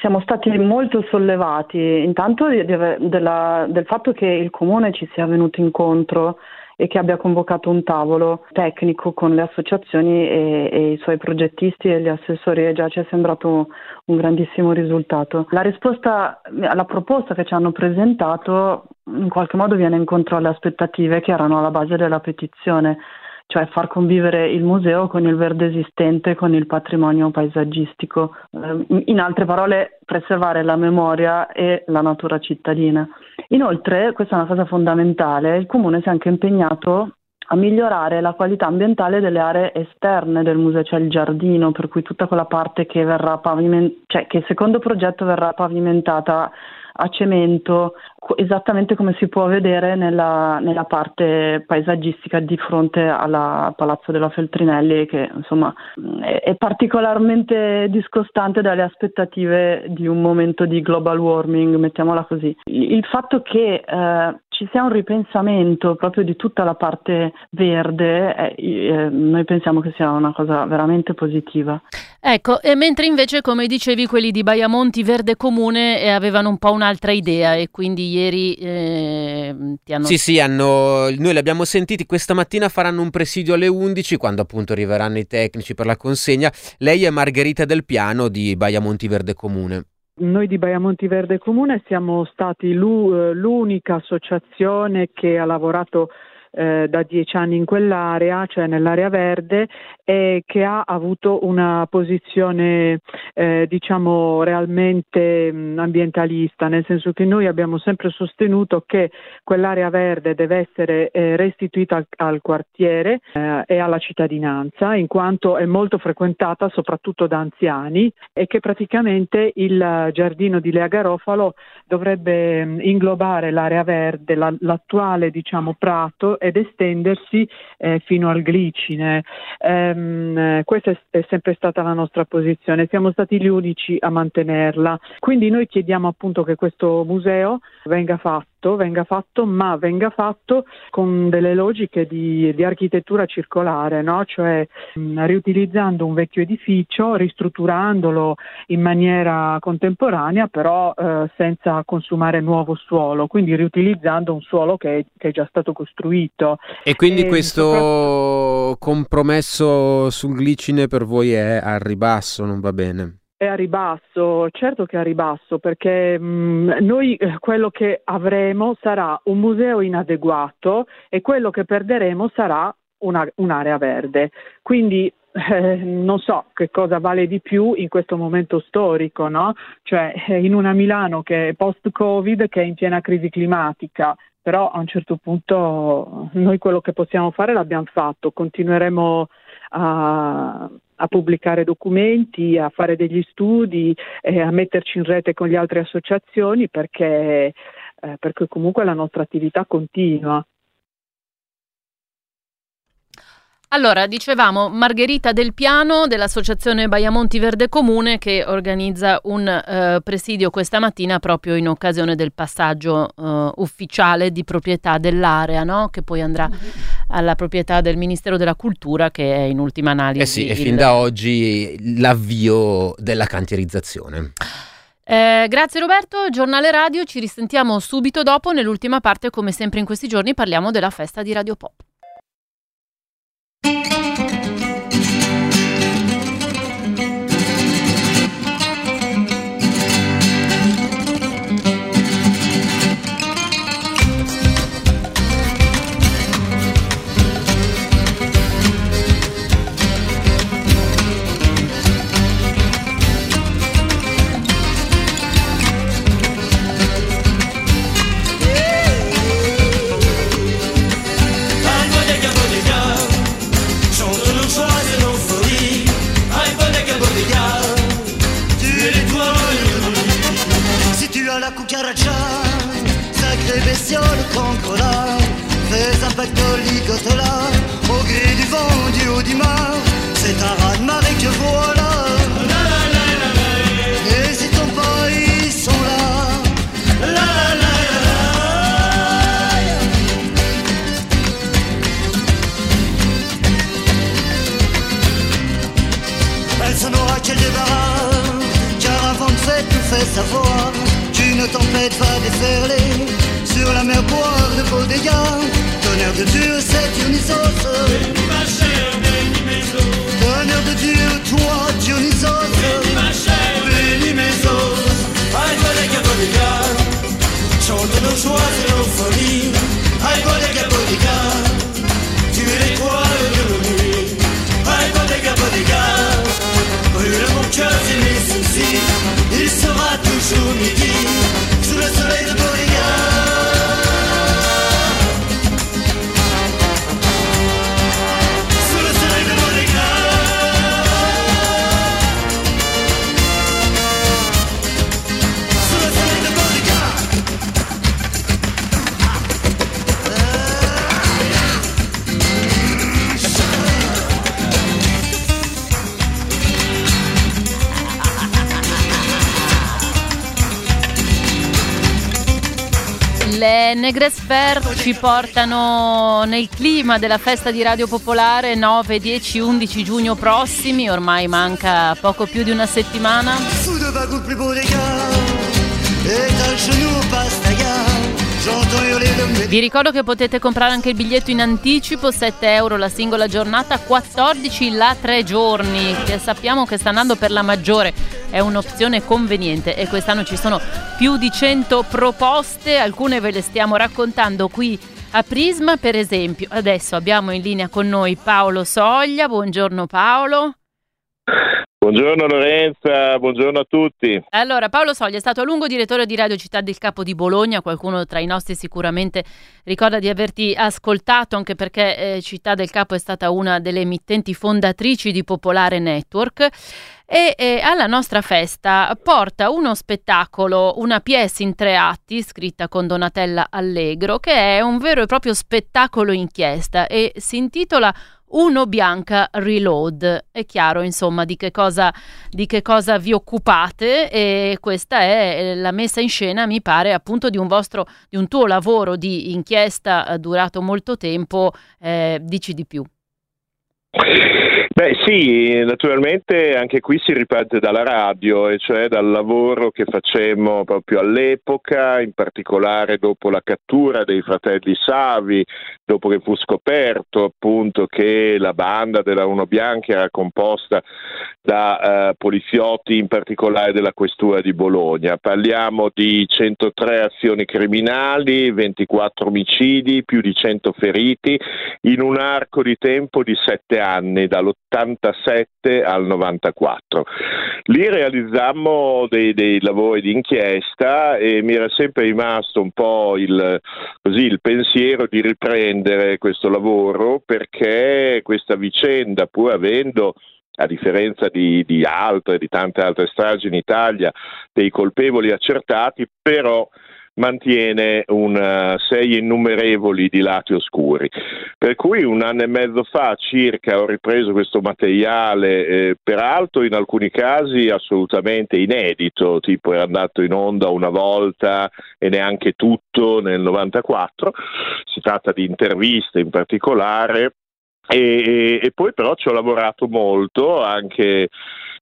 Speaker 9: siamo stati molto sollevati intanto di, di, della, del fatto che il comune ci sia venuto incontro e che abbia convocato un tavolo tecnico con le associazioni e, e, i suoi progettisti e gli assessori e già ci è sembrato un grandissimo risultato. La risposta alla proposta che ci hanno presentato in qualche modo viene incontro alle aspettative che erano alla base della petizione cioè far convivere il museo con il verde esistente, con il patrimonio paesaggistico. Eh, in altre parole, preservare la memoria e la natura cittadina. Inoltre, questa è una cosa fondamentale, il Comune si è anche impegnato a migliorare la qualità ambientale delle aree esterne del museo, cioè il giardino, per cui tutta quella parte che verrà pavimentata, cioè che secondo progetto verrà pavimentata a cemento, esattamente come si può vedere nella, nella parte paesaggistica di fronte al Palazzo della Feltrinelli, che insomma è, è, particolarmente discostante dalle aspettative di un momento di global warming, mettiamola così. Il fatto che eh, ci sia un ripensamento proprio di tutta la parte verde, eh, eh, noi pensiamo che sia una cosa veramente positiva.
Speaker 2: Ecco, e mentre invece, come dicevi, quelli di Baiamonti Verde Comune eh, avevano un po' un'altra idea e quindi ieri eh, ti hanno...
Speaker 8: Sì, sì, hanno... noi li abbiamo sentiti, questa mattina faranno un presidio alle 11 quando appunto arriveranno i tecnici per la consegna. Lei è Margherita Del Piano di Baiamonti Verde Comune.
Speaker 10: Noi di Baiamonti Verde Comune siamo stati eh, l'unica associazione che ha lavorato eh, da dieci anni in quell'area, cioè nell'area verde, e che ha avuto una posizione eh, diciamo realmente mh, ambientalista, nel senso che noi abbiamo sempre sostenuto che quell'area verde deve essere eh, restituita al, al quartiere eh, e alla cittadinanza, in quanto è molto frequentata soprattutto da anziani e che praticamente il giardino di Lea Garofalo dovrebbe mh, inglobare l'area verde, la, l'attuale diciamo prato ed estendersi eh, fino al glicine. Ehm, questa è, è, sempre stata la nostra posizione, siamo stati gli unici a mantenerla. Quindi noi chiediamo appunto che questo museo venga fatto fatto, venga fatto, ma venga fatto con delle logiche di, di architettura circolare, no? cioè mh, riutilizzando un vecchio edificio, ristrutturandolo in maniera contemporanea, però eh, senza consumare nuovo suolo, quindi riutilizzando un suolo che è, che è già stato costruito.
Speaker 8: E quindi e questo soprattutto... compromesso sul glicine per voi è al ribasso, non va bene?
Speaker 10: È a ribasso, certo che è a ribasso, perché mh, mm, noi eh, quello che avremo sarà un museo inadeguato e quello che perderemo sarà una, un'area verde. Quindi eh, non so che cosa vale di più in questo momento storico, no? Cioè eh, in una Milano che è post-Covid, che è in piena crisi climatica, però a un certo punto noi quello che possiamo fare l'abbiamo fatto, continueremo a, a pubblicare documenti, a fare degli studi, eh, a metterci in rete con le altre associazioni perché, eh, perché comunque la nostra attività continua.
Speaker 2: Allora, dicevamo Margherita Del Piano dell'Associazione Baiamonti Verde Comune che organizza un eh, presidio questa mattina proprio in occasione del passaggio eh, ufficiale di proprietà dell'area, no? che poi andrà alla proprietà del Ministero della Cultura che è in ultima analisi.
Speaker 8: Eh sì, e fin da oggi l'avvio della cantierizzazione.
Speaker 2: Eh, grazie Roberto, giornale radio, ci risentiamo subito dopo. Nell'ultima parte, come sempre in questi giorni, parliamo della festa di Radio Pop.
Speaker 11: cette là, au gré du vent, du haut du mar, c'est un raz-de-marée que voilà. N'hésitons pas, ils sont là. La, la, la. sonora quel débarras Car avant de fait tout fait savoir Qu'une tempête va déferler Sur la mer boire de beaux dégâts Tonnerre de Dieu, c'est Dionysos. Bénis ma chair, bénis mes os. Tonnerre de Dieu, toi, Dionysos.
Speaker 2: Negres Fair ci portano nel clima della festa di Radio Popolare 9, 10, 11 giugno prossimi, ormai manca poco più di una settimana. Vi ricordo che potete comprare anche il biglietto in anticipo, 7 euro la singola giornata, 14 la 3 giorni, che sappiamo che sta andando per la maggiore, è un'opzione conveniente e quest'anno ci sono più di 100 proposte, alcune ve le stiamo raccontando qui a Prisma, per esempio. Adesso abbiamo in linea con noi Paolo Soglia, buongiorno Paolo.
Speaker 12: Buongiorno Lorenza, buongiorno a tutti.
Speaker 2: Allora, Paolo Soglia è stato a lungo direttore di Radio Città del Capo di Bologna, qualcuno tra i nostri sicuramente ricorda di averti ascoltato anche perché eh, Città del Capo è stata una delle emittenti fondatrici di Popolare Network. e, e, alla nostra festa porta uno spettacolo, una pièce in tre atti scritta con Donatella Allegro che è un vero e proprio spettacolo inchiesta e si intitola uno Bianca Reload. È chiaro, insomma, di che, cosa, di che cosa vi occupate e questa è la messa in scena, mi pare, appunto di un vostro, di un tuo lavoro di inchiesta eh, durato molto tempo. Eh, dici di più.
Speaker 12: Beh sì, naturalmente anche qui si riparte dalla radio, e cioè dal lavoro che facemmo proprio all'epoca, in particolare dopo la cattura dei fratelli Savi, dopo che fu scoperto appunto che la banda della Uno Bianca era composta da eh, poliziotti, in particolare della questura di Bologna. Parliamo di 103 azioni criminali, 24 omicidi, più di 100 feriti, in un arco di tempo di 7 anni, dall'80 87 al 94. Lì realizzammo dei, dei, lavori di inchiesta e mi era sempre rimasto un po' il, così, il pensiero di riprendere questo lavoro perché questa vicenda, pur avendo a differenza di, di altre, di tante altre stragi in Italia, dei colpevoli accertati, però mantiene una serie innumerevoli di lati oscuri. Per cui un anno e mezzo fa circa ho ripreso questo materiale, eh, peraltro in alcuni casi assolutamente inedito, tipo era andato in onda una volta e neanche tutto nel 94, si tratta di interviste in particolare. E, e poi però ci ho lavorato molto anche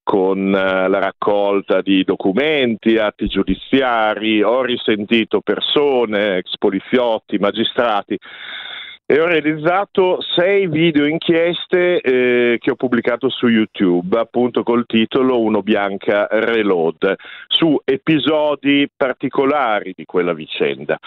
Speaker 12: con eh, la raccolta di documenti, atti giudiziari, ho risentito persone, ex poliziotti, magistrati e ho realizzato sei video inchieste eh, che ho pubblicato su YouTube, appunto col titolo Uno Bianca Reload, su episodi particolari di quella vicenda.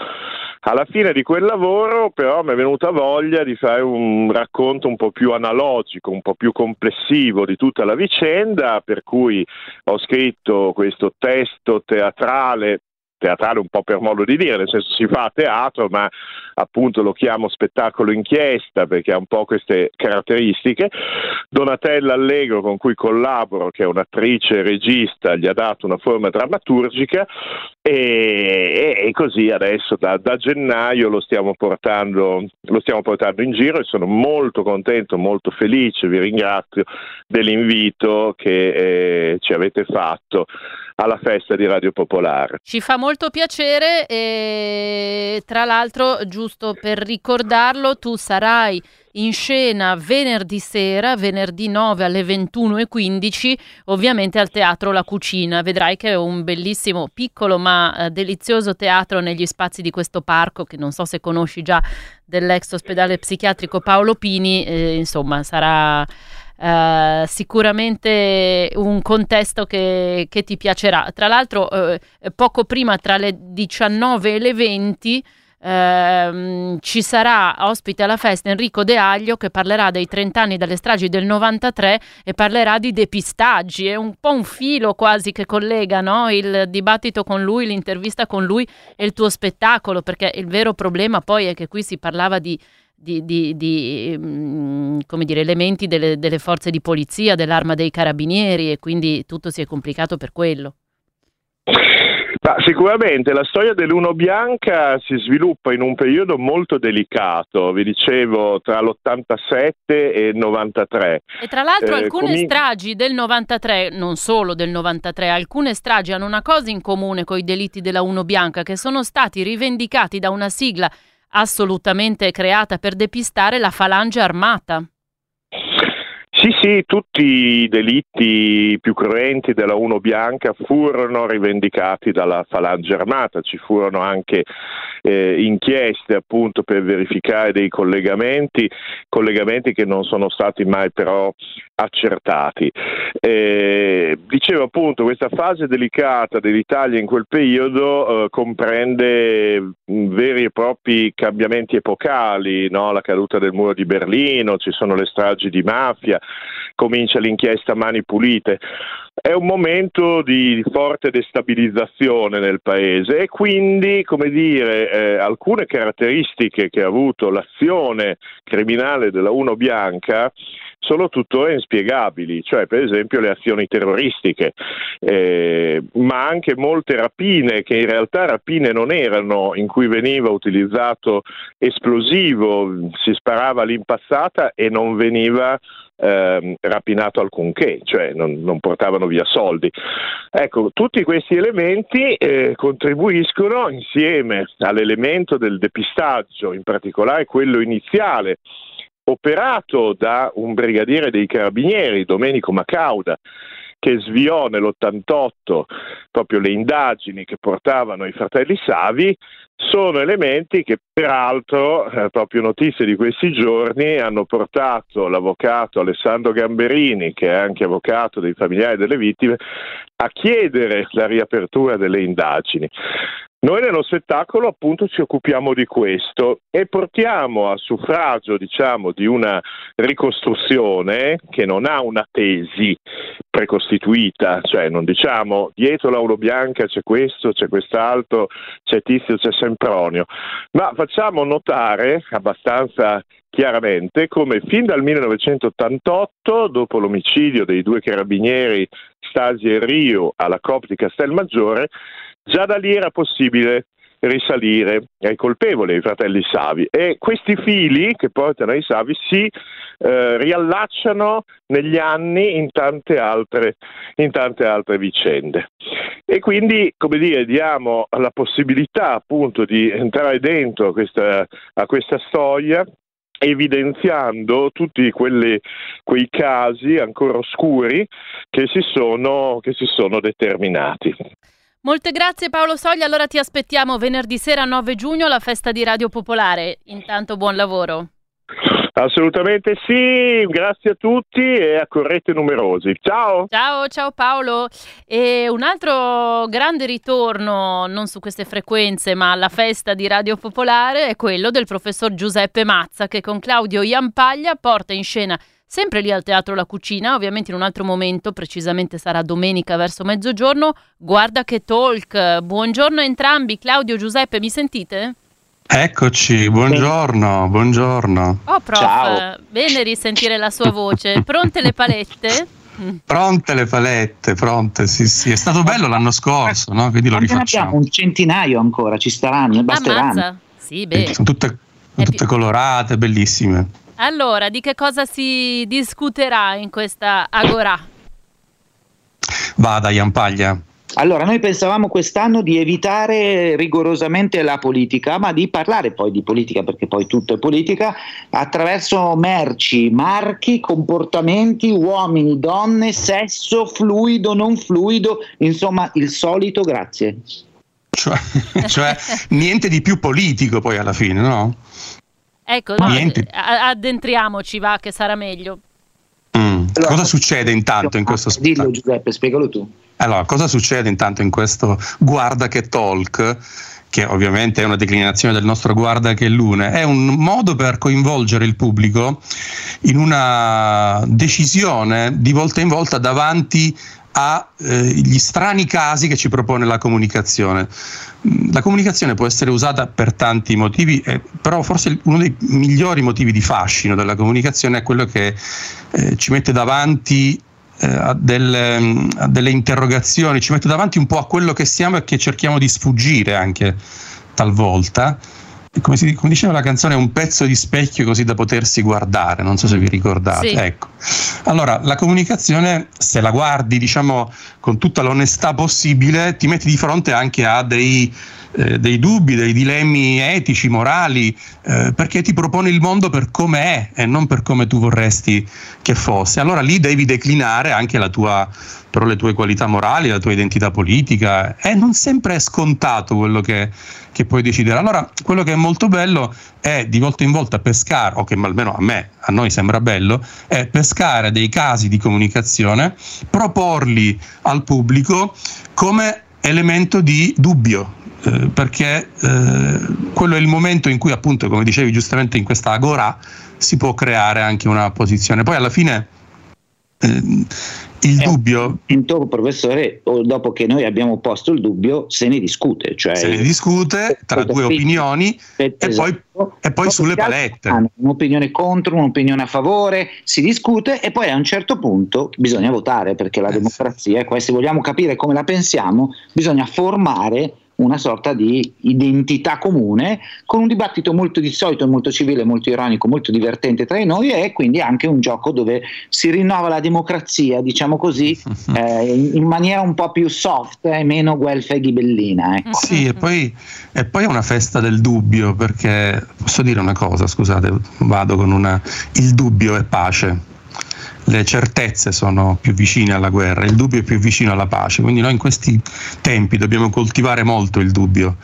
Speaker 12: Alla fine di quel lavoro però mi è venuta voglia di fare un racconto un po' più analogico, un po' più complessivo di tutta la vicenda, per cui ho scritto questo testo teatrale teatrale un po' per modo di dire, nel senso si fa teatro, ma appunto lo chiamo spettacolo inchiesta perché ha un po' queste caratteristiche. Donatella Allegro con cui collaboro, che è un'attrice e regista, gli ha dato una forma drammaturgica e, e così adesso da, da gennaio lo stiamo, portando, lo stiamo portando in giro e sono molto contento, molto felice, vi ringrazio dell'invito che eh, ci avete fatto alla festa di Radio Popolare.
Speaker 2: Ci fa molto piacere e tra l'altro, giusto per ricordarlo, tu sarai in scena venerdì sera, venerdì 9 alle 21.15, ovviamente al Teatro La Cucina. Vedrai che è un bellissimo, piccolo ma eh, delizioso teatro negli spazi di questo parco che non so se conosci già dell'ex ospedale psichiatrico Paolo Pini, eh, insomma sarà Uh, sicuramente un contesto che, che, ti piacerà. Tra l'altro, uh, poco prima, tra le 19 e le 20, uh, ci sarà ospite alla festa Enrico De Aglio che parlerà dei 30 anni dalle stragi del 93 e parlerà di depistaggi. È un po' un filo quasi che collega no? il dibattito con lui, l'intervista con lui e il tuo spettacolo, perché il vero problema poi è che qui si parlava di di, di, di mm, come dire, elementi delle, delle forze di polizia, dell'arma dei carabinieri e quindi tutto si è complicato per quello.
Speaker 12: Ma sicuramente la storia dell'Uno Bianca si sviluppa in un periodo molto delicato, vi dicevo tra l'87 e il 93.
Speaker 2: E tra l'altro eh, alcune comin- stragi del 93, non solo del 93, alcune stragi hanno una cosa in comune con i delitti della Uno Bianca che sono stati rivendicati da una sigla assolutamente creata per depistare la falange armata.
Speaker 12: Sì, sì, tutti i delitti più cruenti della Uno Bianca furono rivendicati dalla Falange Armata, ci furono anche eh, inchieste appunto per verificare dei collegamenti, collegamenti che non sono stati mai però accertati. Eh, dicevo appunto, questa fase delicata dell'Italia in quel periodo eh, comprende mm, veri e propri cambiamenti epocali, no? la caduta del muro di Berlino, ci sono le stragi di mafia, comincia l'inchiesta Mani Pulite. è un momento di forte destabilizzazione nel paese e quindi, come dire, eh, alcune caratteristiche che ha avuto l'azione criminale della Uno Bianca sono tuttora inspiegabili, cioè per esempio le azioni terroristiche, eh, ma anche molte rapine che in realtà rapine non erano, in cui veniva utilizzato esplosivo, si sparava all'impazzata e non veniva eh, rapinato alcunché, cioè non, non, portavano via soldi. Ecco, tutti questi elementi eh, contribuiscono insieme all'elemento del depistaggio, in particolare quello iniziale, operato da un brigadiere dei carabinieri, Domenico Macauda, che sviò nell'88 proprio le indagini che portavano i fratelli Savi, sono elementi che peraltro, eh, proprio notizie di questi giorni, hanno portato l'avvocato Alessandro Gamberini, che è anche avvocato dei familiari delle vittime, a chiedere la riapertura delle indagini. Noi nello spettacolo appunto ci occupiamo di questo e portiamo a suffragio diciamo, di una ricostruzione che non ha una tesi precostituita, cioè non diciamo dietro l'Auro Bianca c'è questo, c'è quest'altro, c'è Tizio, c'è Sempronio, ma facciamo notare abbastanza chiaramente come fin dal 1988, dopo l'omicidio dei due carabinieri Stasi e Rio alla COP di Castelmaggiore, Già da lì era possibile risalire ai colpevoli, ai fratelli Savi. E questi fili che portano ai Savi si eh, riallacciano negli anni in tante, altre, in tante altre vicende. E quindi, come dire, diamo la possibilità appunto di entrare dentro questa, a questa storia evidenziando tutti quelli, quei casi ancora oscuri che si sono, che si sono determinati.
Speaker 2: Molte grazie Paolo Soglia, allora ti aspettiamo venerdì sera 9 giugno alla festa di Radio Popolare. Intanto buon lavoro.
Speaker 12: Assolutamente sì, grazie a tutti e accorrete numerosi. Ciao!
Speaker 2: Ciao, ciao Paolo. E un altro grande ritorno, non su queste frequenze, ma alla festa di Radio Popolare è quello del professor Giuseppe Mazza che con Claudio Iampaglia porta in scena Sempre lì al Teatro La Cucina, ovviamente in un altro momento, precisamente sarà domenica verso mezzogiorno, guarda che talk. Buongiorno a entrambi, Claudio, Giuseppe, mi sentite?
Speaker 13: Eccoci, buongiorno, buongiorno.
Speaker 2: Oh prof, Ciao. bene risentire la sua voce. Pronte le palette?
Speaker 13: Pronte le palette, pronte, sì, sì. È stato bello l'anno scorso, no? Quindi lo rifacciamo.
Speaker 14: abbiamo un centinaio ancora, ci staranno, basteranno.
Speaker 2: Ammazza. Sì, beh.
Speaker 13: Sono tutte, tutte colorate, bellissime.
Speaker 2: Allora, di che cosa si discuterà in questa Agora?
Speaker 13: Vada, Iampaglia.
Speaker 14: Allora, noi pensavamo quest'anno di evitare rigorosamente la politica, ma di parlare poi di politica, perché poi tutto è politica, attraverso merci, marchi, comportamenti, uomini, donne, sesso, fluido, non fluido, insomma il solito grazie.
Speaker 13: Cioè, <laughs> cioè niente di più politico poi alla fine, no?
Speaker 2: Ecco, no, addentriamoci, va, che sarà meglio.
Speaker 13: Mm. Allora, cosa succede intanto in questo
Speaker 14: spettacolo? Dillo Giuseppe, spiegalo tu.
Speaker 13: Allora, cosa succede intanto in questo Guarda che Talk? che ovviamente è una declinazione del nostro Guarda che Lune, è un modo per coinvolgere il pubblico in una decisione di volta in volta davanti agli eh, strani casi che ci propone la comunicazione. Mm, la comunicazione può essere usata per tanti motivi, eh, però forse uno dei migliori motivi di fascino della comunicazione è quello che eh, ci mette davanti eh, a, delle, mm, a delle interrogazioni, ci mette davanti un po' a quello che siamo e che cerchiamo di sfuggire anche talvolta come, si, come, diceva la canzone, è un pezzo di specchio così da potersi guardare, non so se vi ricordate. Sì. Ecco. Allora, la comunicazione, se la guardi, diciamo, con tutta l'onestà possibile, ti metti di fronte anche a dei, eh, dei dubbi, dei dilemmi etici, morali, eh, perché ti propone il mondo per come è e non per come tu vorresti che fosse. Allora lì devi declinare anche tua però le tue qualità morali, la tua identità politica e non sempre è scontato quello che, che puoi decidere. Allora, quello che è molto bello è di volta in volta pescare, o che almeno a me, a noi sembra bello, è pescare dei casi di comunicazione, proporli al pubblico come elemento di dubbio, eh, perché eh, quello è il momento in cui appunto, come dicevi giustamente in questa agora, si può creare anche una posizione. Poi alla fine eh, il dubbio...
Speaker 14: Intanto, professore, dopo che noi abbiamo posto il dubbio, se ne discute. Cioè,
Speaker 13: se ne discute tra due opinioni e poi, e poi sulle palette.
Speaker 14: Un'opinione contro, un'opinione a favore, si discute e poi a un certo punto bisogna votare perché la democrazia è questa. Se vogliamo capire come la pensiamo, bisogna formare una sorta di identità comune con un dibattito molto di solito, molto civile, molto ironico, molto divertente tra noi e quindi anche un gioco dove si rinnova la democrazia, diciamo così, <laughs> eh, in maniera un po' più soft e meno guelfa e ghibellina. Ecco.
Speaker 13: Sì, e poi, e poi è una festa del dubbio perché posso dire una cosa, scusate, vado con una... Il dubbio è pace le certezze sono più vicine alla guerra, il dubbio è più vicino alla pace, quindi noi in questi tempi dobbiamo coltivare molto il dubbio,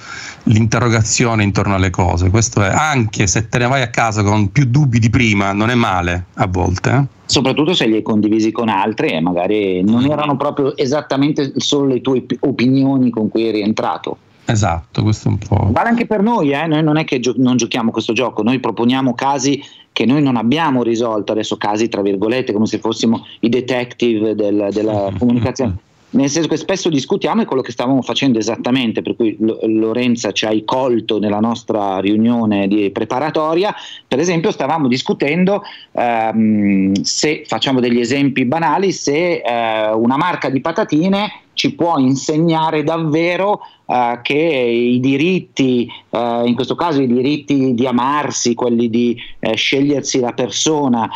Speaker 13: l'interrogazione intorno alle cose, questo è anche se te ne vai a casa con più dubbi di prima, non è male a volte. Eh?
Speaker 14: Soprattutto se li hai condivisi con altri e magari non erano proprio esattamente solo le tue opinioni con cui eri entrato.
Speaker 13: Esatto, questo è un po'.
Speaker 14: Vale anche per noi, eh? noi non è che gio- non giochiamo questo gioco, noi proponiamo casi che noi non abbiamo risolto, adesso casi tra virgolette, come se fossimo i detective del, della <laughs> comunicazione. Nel senso che spesso discutiamo è quello che stavamo facendo esattamente, per cui Lorenza ci hai colto nella nostra riunione preparatoria, per esempio stavamo discutendo ehm, se, facciamo degli esempi banali, se eh, una marca di patatine ci può insegnare davvero uh, che i diritti, uh, in questo caso i diritti di amarsi, quelli di uh, scegliersi la persona,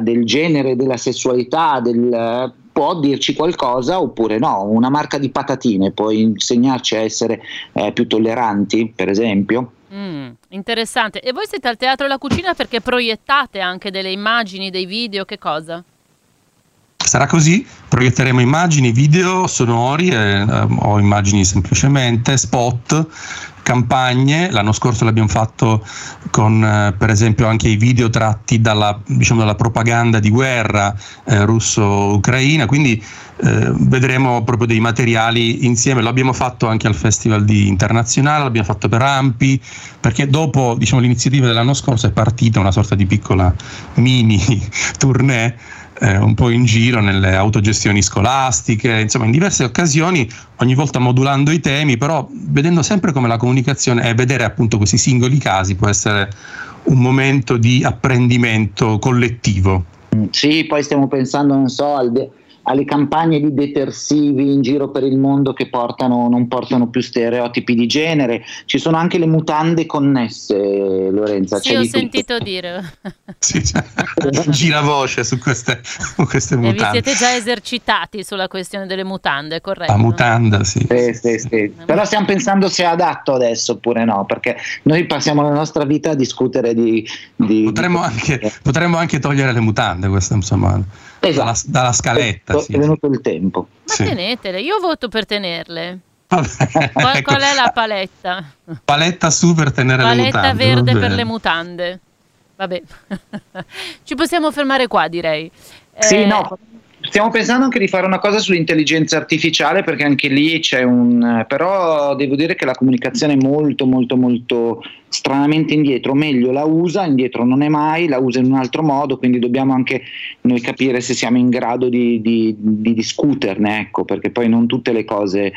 Speaker 14: del genere, della sessualità, del, può dirci qualcosa oppure no. Una marca di patatine può insegnarci a essere più tolleranti, per esempio?
Speaker 2: Mm, interessante. E voi siete al Teatro La Cucina perché proiettate anche delle immagini, dei video, che cosa?
Speaker 13: Sarà così, proietteremo immagini, video, sonori eh, o immagini semplicemente, spot, campagne. L'anno scorso l'abbiamo fatto con eh, per esempio anche i video tratti dalla, diciamo, dalla propaganda di guerra eh, russo-ucraina, quindi eh, vedremo proprio dei materiali insieme. L'abbiamo fatto anche al Festival di Internazionale, l'abbiamo fatto per Ampi, perché dopo diciamo, l'iniziativa dell'anno scorso è partita una sorta di piccola mini <laughs> tournée eh, un po' in giro nelle autogestioni scolastiche, insomma in diverse occasioni, ogni volta modulando i temi, però vedendo sempre come la comunicazione e vedere appunto questi singoli casi può essere un momento di apprendimento collettivo.
Speaker 14: Sì, poi stiamo pensando, non so, al, de- alle campagne di detersivi in giro per il mondo che portano, non portano più stereotipi di genere. Ci sono anche le mutande connesse, Lorenza.
Speaker 2: Sì, ho sentito tutto. dire. <laughs>
Speaker 13: sì, cioè, gira voce su queste, su queste mutande.
Speaker 2: E vi siete già esercitati sulla questione delle mutande, corretto?
Speaker 13: La mutanda, sì.
Speaker 14: sì, sì, sì. Però stiamo pensando se è adatto adesso oppure no, perché noi passiamo la nostra vita a discutere di... di
Speaker 13: potremmo,
Speaker 14: di...
Speaker 13: Anche, potremmo anche togliere le mutande, questo insomma esatto. dalla, dalla, scaletta. È
Speaker 14: sì. venuto il tempo.
Speaker 2: Ma sì. tenetele, io voto per tenerle. Vabbè, qual, ecco. qual, è la paletta?
Speaker 13: Paletta su per tenere
Speaker 2: paletta
Speaker 13: le mutande.
Speaker 2: Paletta verde per le mutande. Vabbè, <laughs> ci possiamo fermare qua direi.
Speaker 14: Sì, eh, no, Stiamo pensando anche di fare una cosa sull'intelligenza artificiale perché anche lì c'è un... però devo dire che la comunicazione è molto molto molto stranamente indietro, meglio la usa, indietro non è mai, la usa in un altro modo, quindi dobbiamo anche noi capire se siamo in grado di, di, di discuterne, ecco, perché poi non tutte le cose...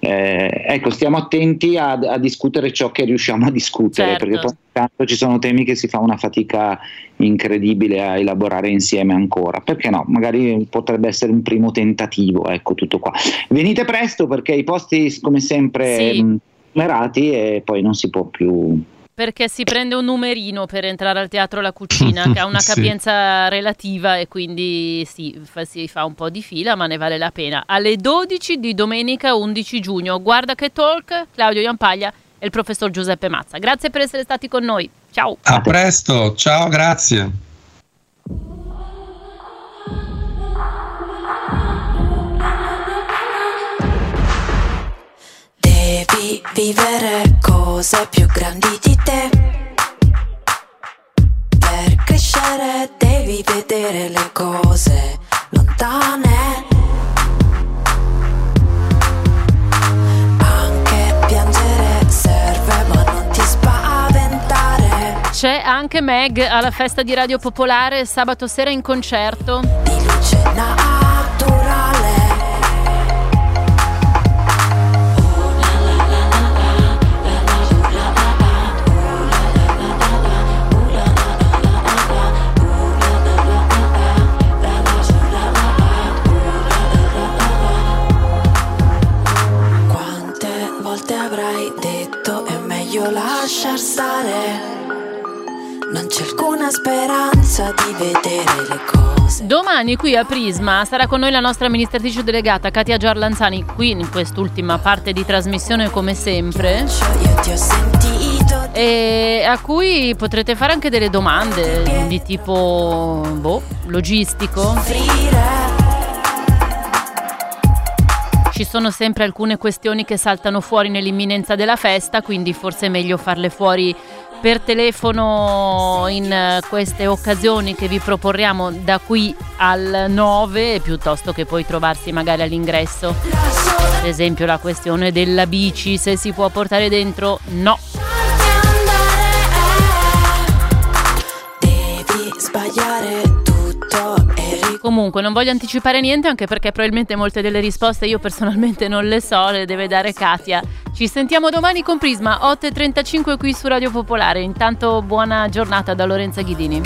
Speaker 14: Eh, ecco, stiamo attenti a, a, discutere ciò che riusciamo a discutere, certo. perché poi tanto ci sono temi che si fa una fatica incredibile a elaborare insieme ancora, perché no? Magari potrebbe essere un primo tentativo, ecco, tutto qua. Venite presto perché i posti, come sempre... Sì. Mh, numerati e poi non si può più
Speaker 2: perché si prende un numerino per entrare al teatro La Cucina, che ha una <laughs> capienza sì. relativa e quindi sì, fa, si fa un po' di fila, ma ne vale la pena. Alle 12 di domenica 11 giugno. Guarda che talk, Claudio Iampaglia e il professor Giuseppe Mazza. Grazie per essere stati con noi. Ciao.
Speaker 13: A presto, ciao, grazie.
Speaker 15: Devi vivere cose più grandi di te. Per crescere devi vedere le cose lontane.
Speaker 2: C'è anche Meg alla festa di Radio Popolare sabato sera in concerto.
Speaker 15: Quante volte avrai detto è meglio lasciar stare? Non c'è alcuna speranza di vedere le cose.
Speaker 2: Domani qui a Prisma sarà con noi la nostra amministratrice delegata Katia Giarlanzani, qui in quest'ultima parte di trasmissione come sempre.
Speaker 15: Io ti ho sentito
Speaker 2: E a cui potrete fare anche delle domande di tipo boh, logistico.
Speaker 15: soffrire.
Speaker 2: Ci sono sempre alcune questioni che saltano fuori nell'imminenza della festa, quindi forse è meglio farle fuori per telefono in eh, queste occasioni che vi proporremo da qui al 9 piuttosto che poi trovarsi magari all'ingresso. Ad esempio la questione della bici, se si può portare dentro, no.
Speaker 15: Devi sbagliare
Speaker 2: Comunque non voglio anticipare niente anche perché probabilmente molte delle risposte io personalmente non le so, le deve dare Katia. Ci sentiamo domani con Prisma 8.35 qui su Radio Popolare. Intanto buona giornata da Lorenza Ghidini.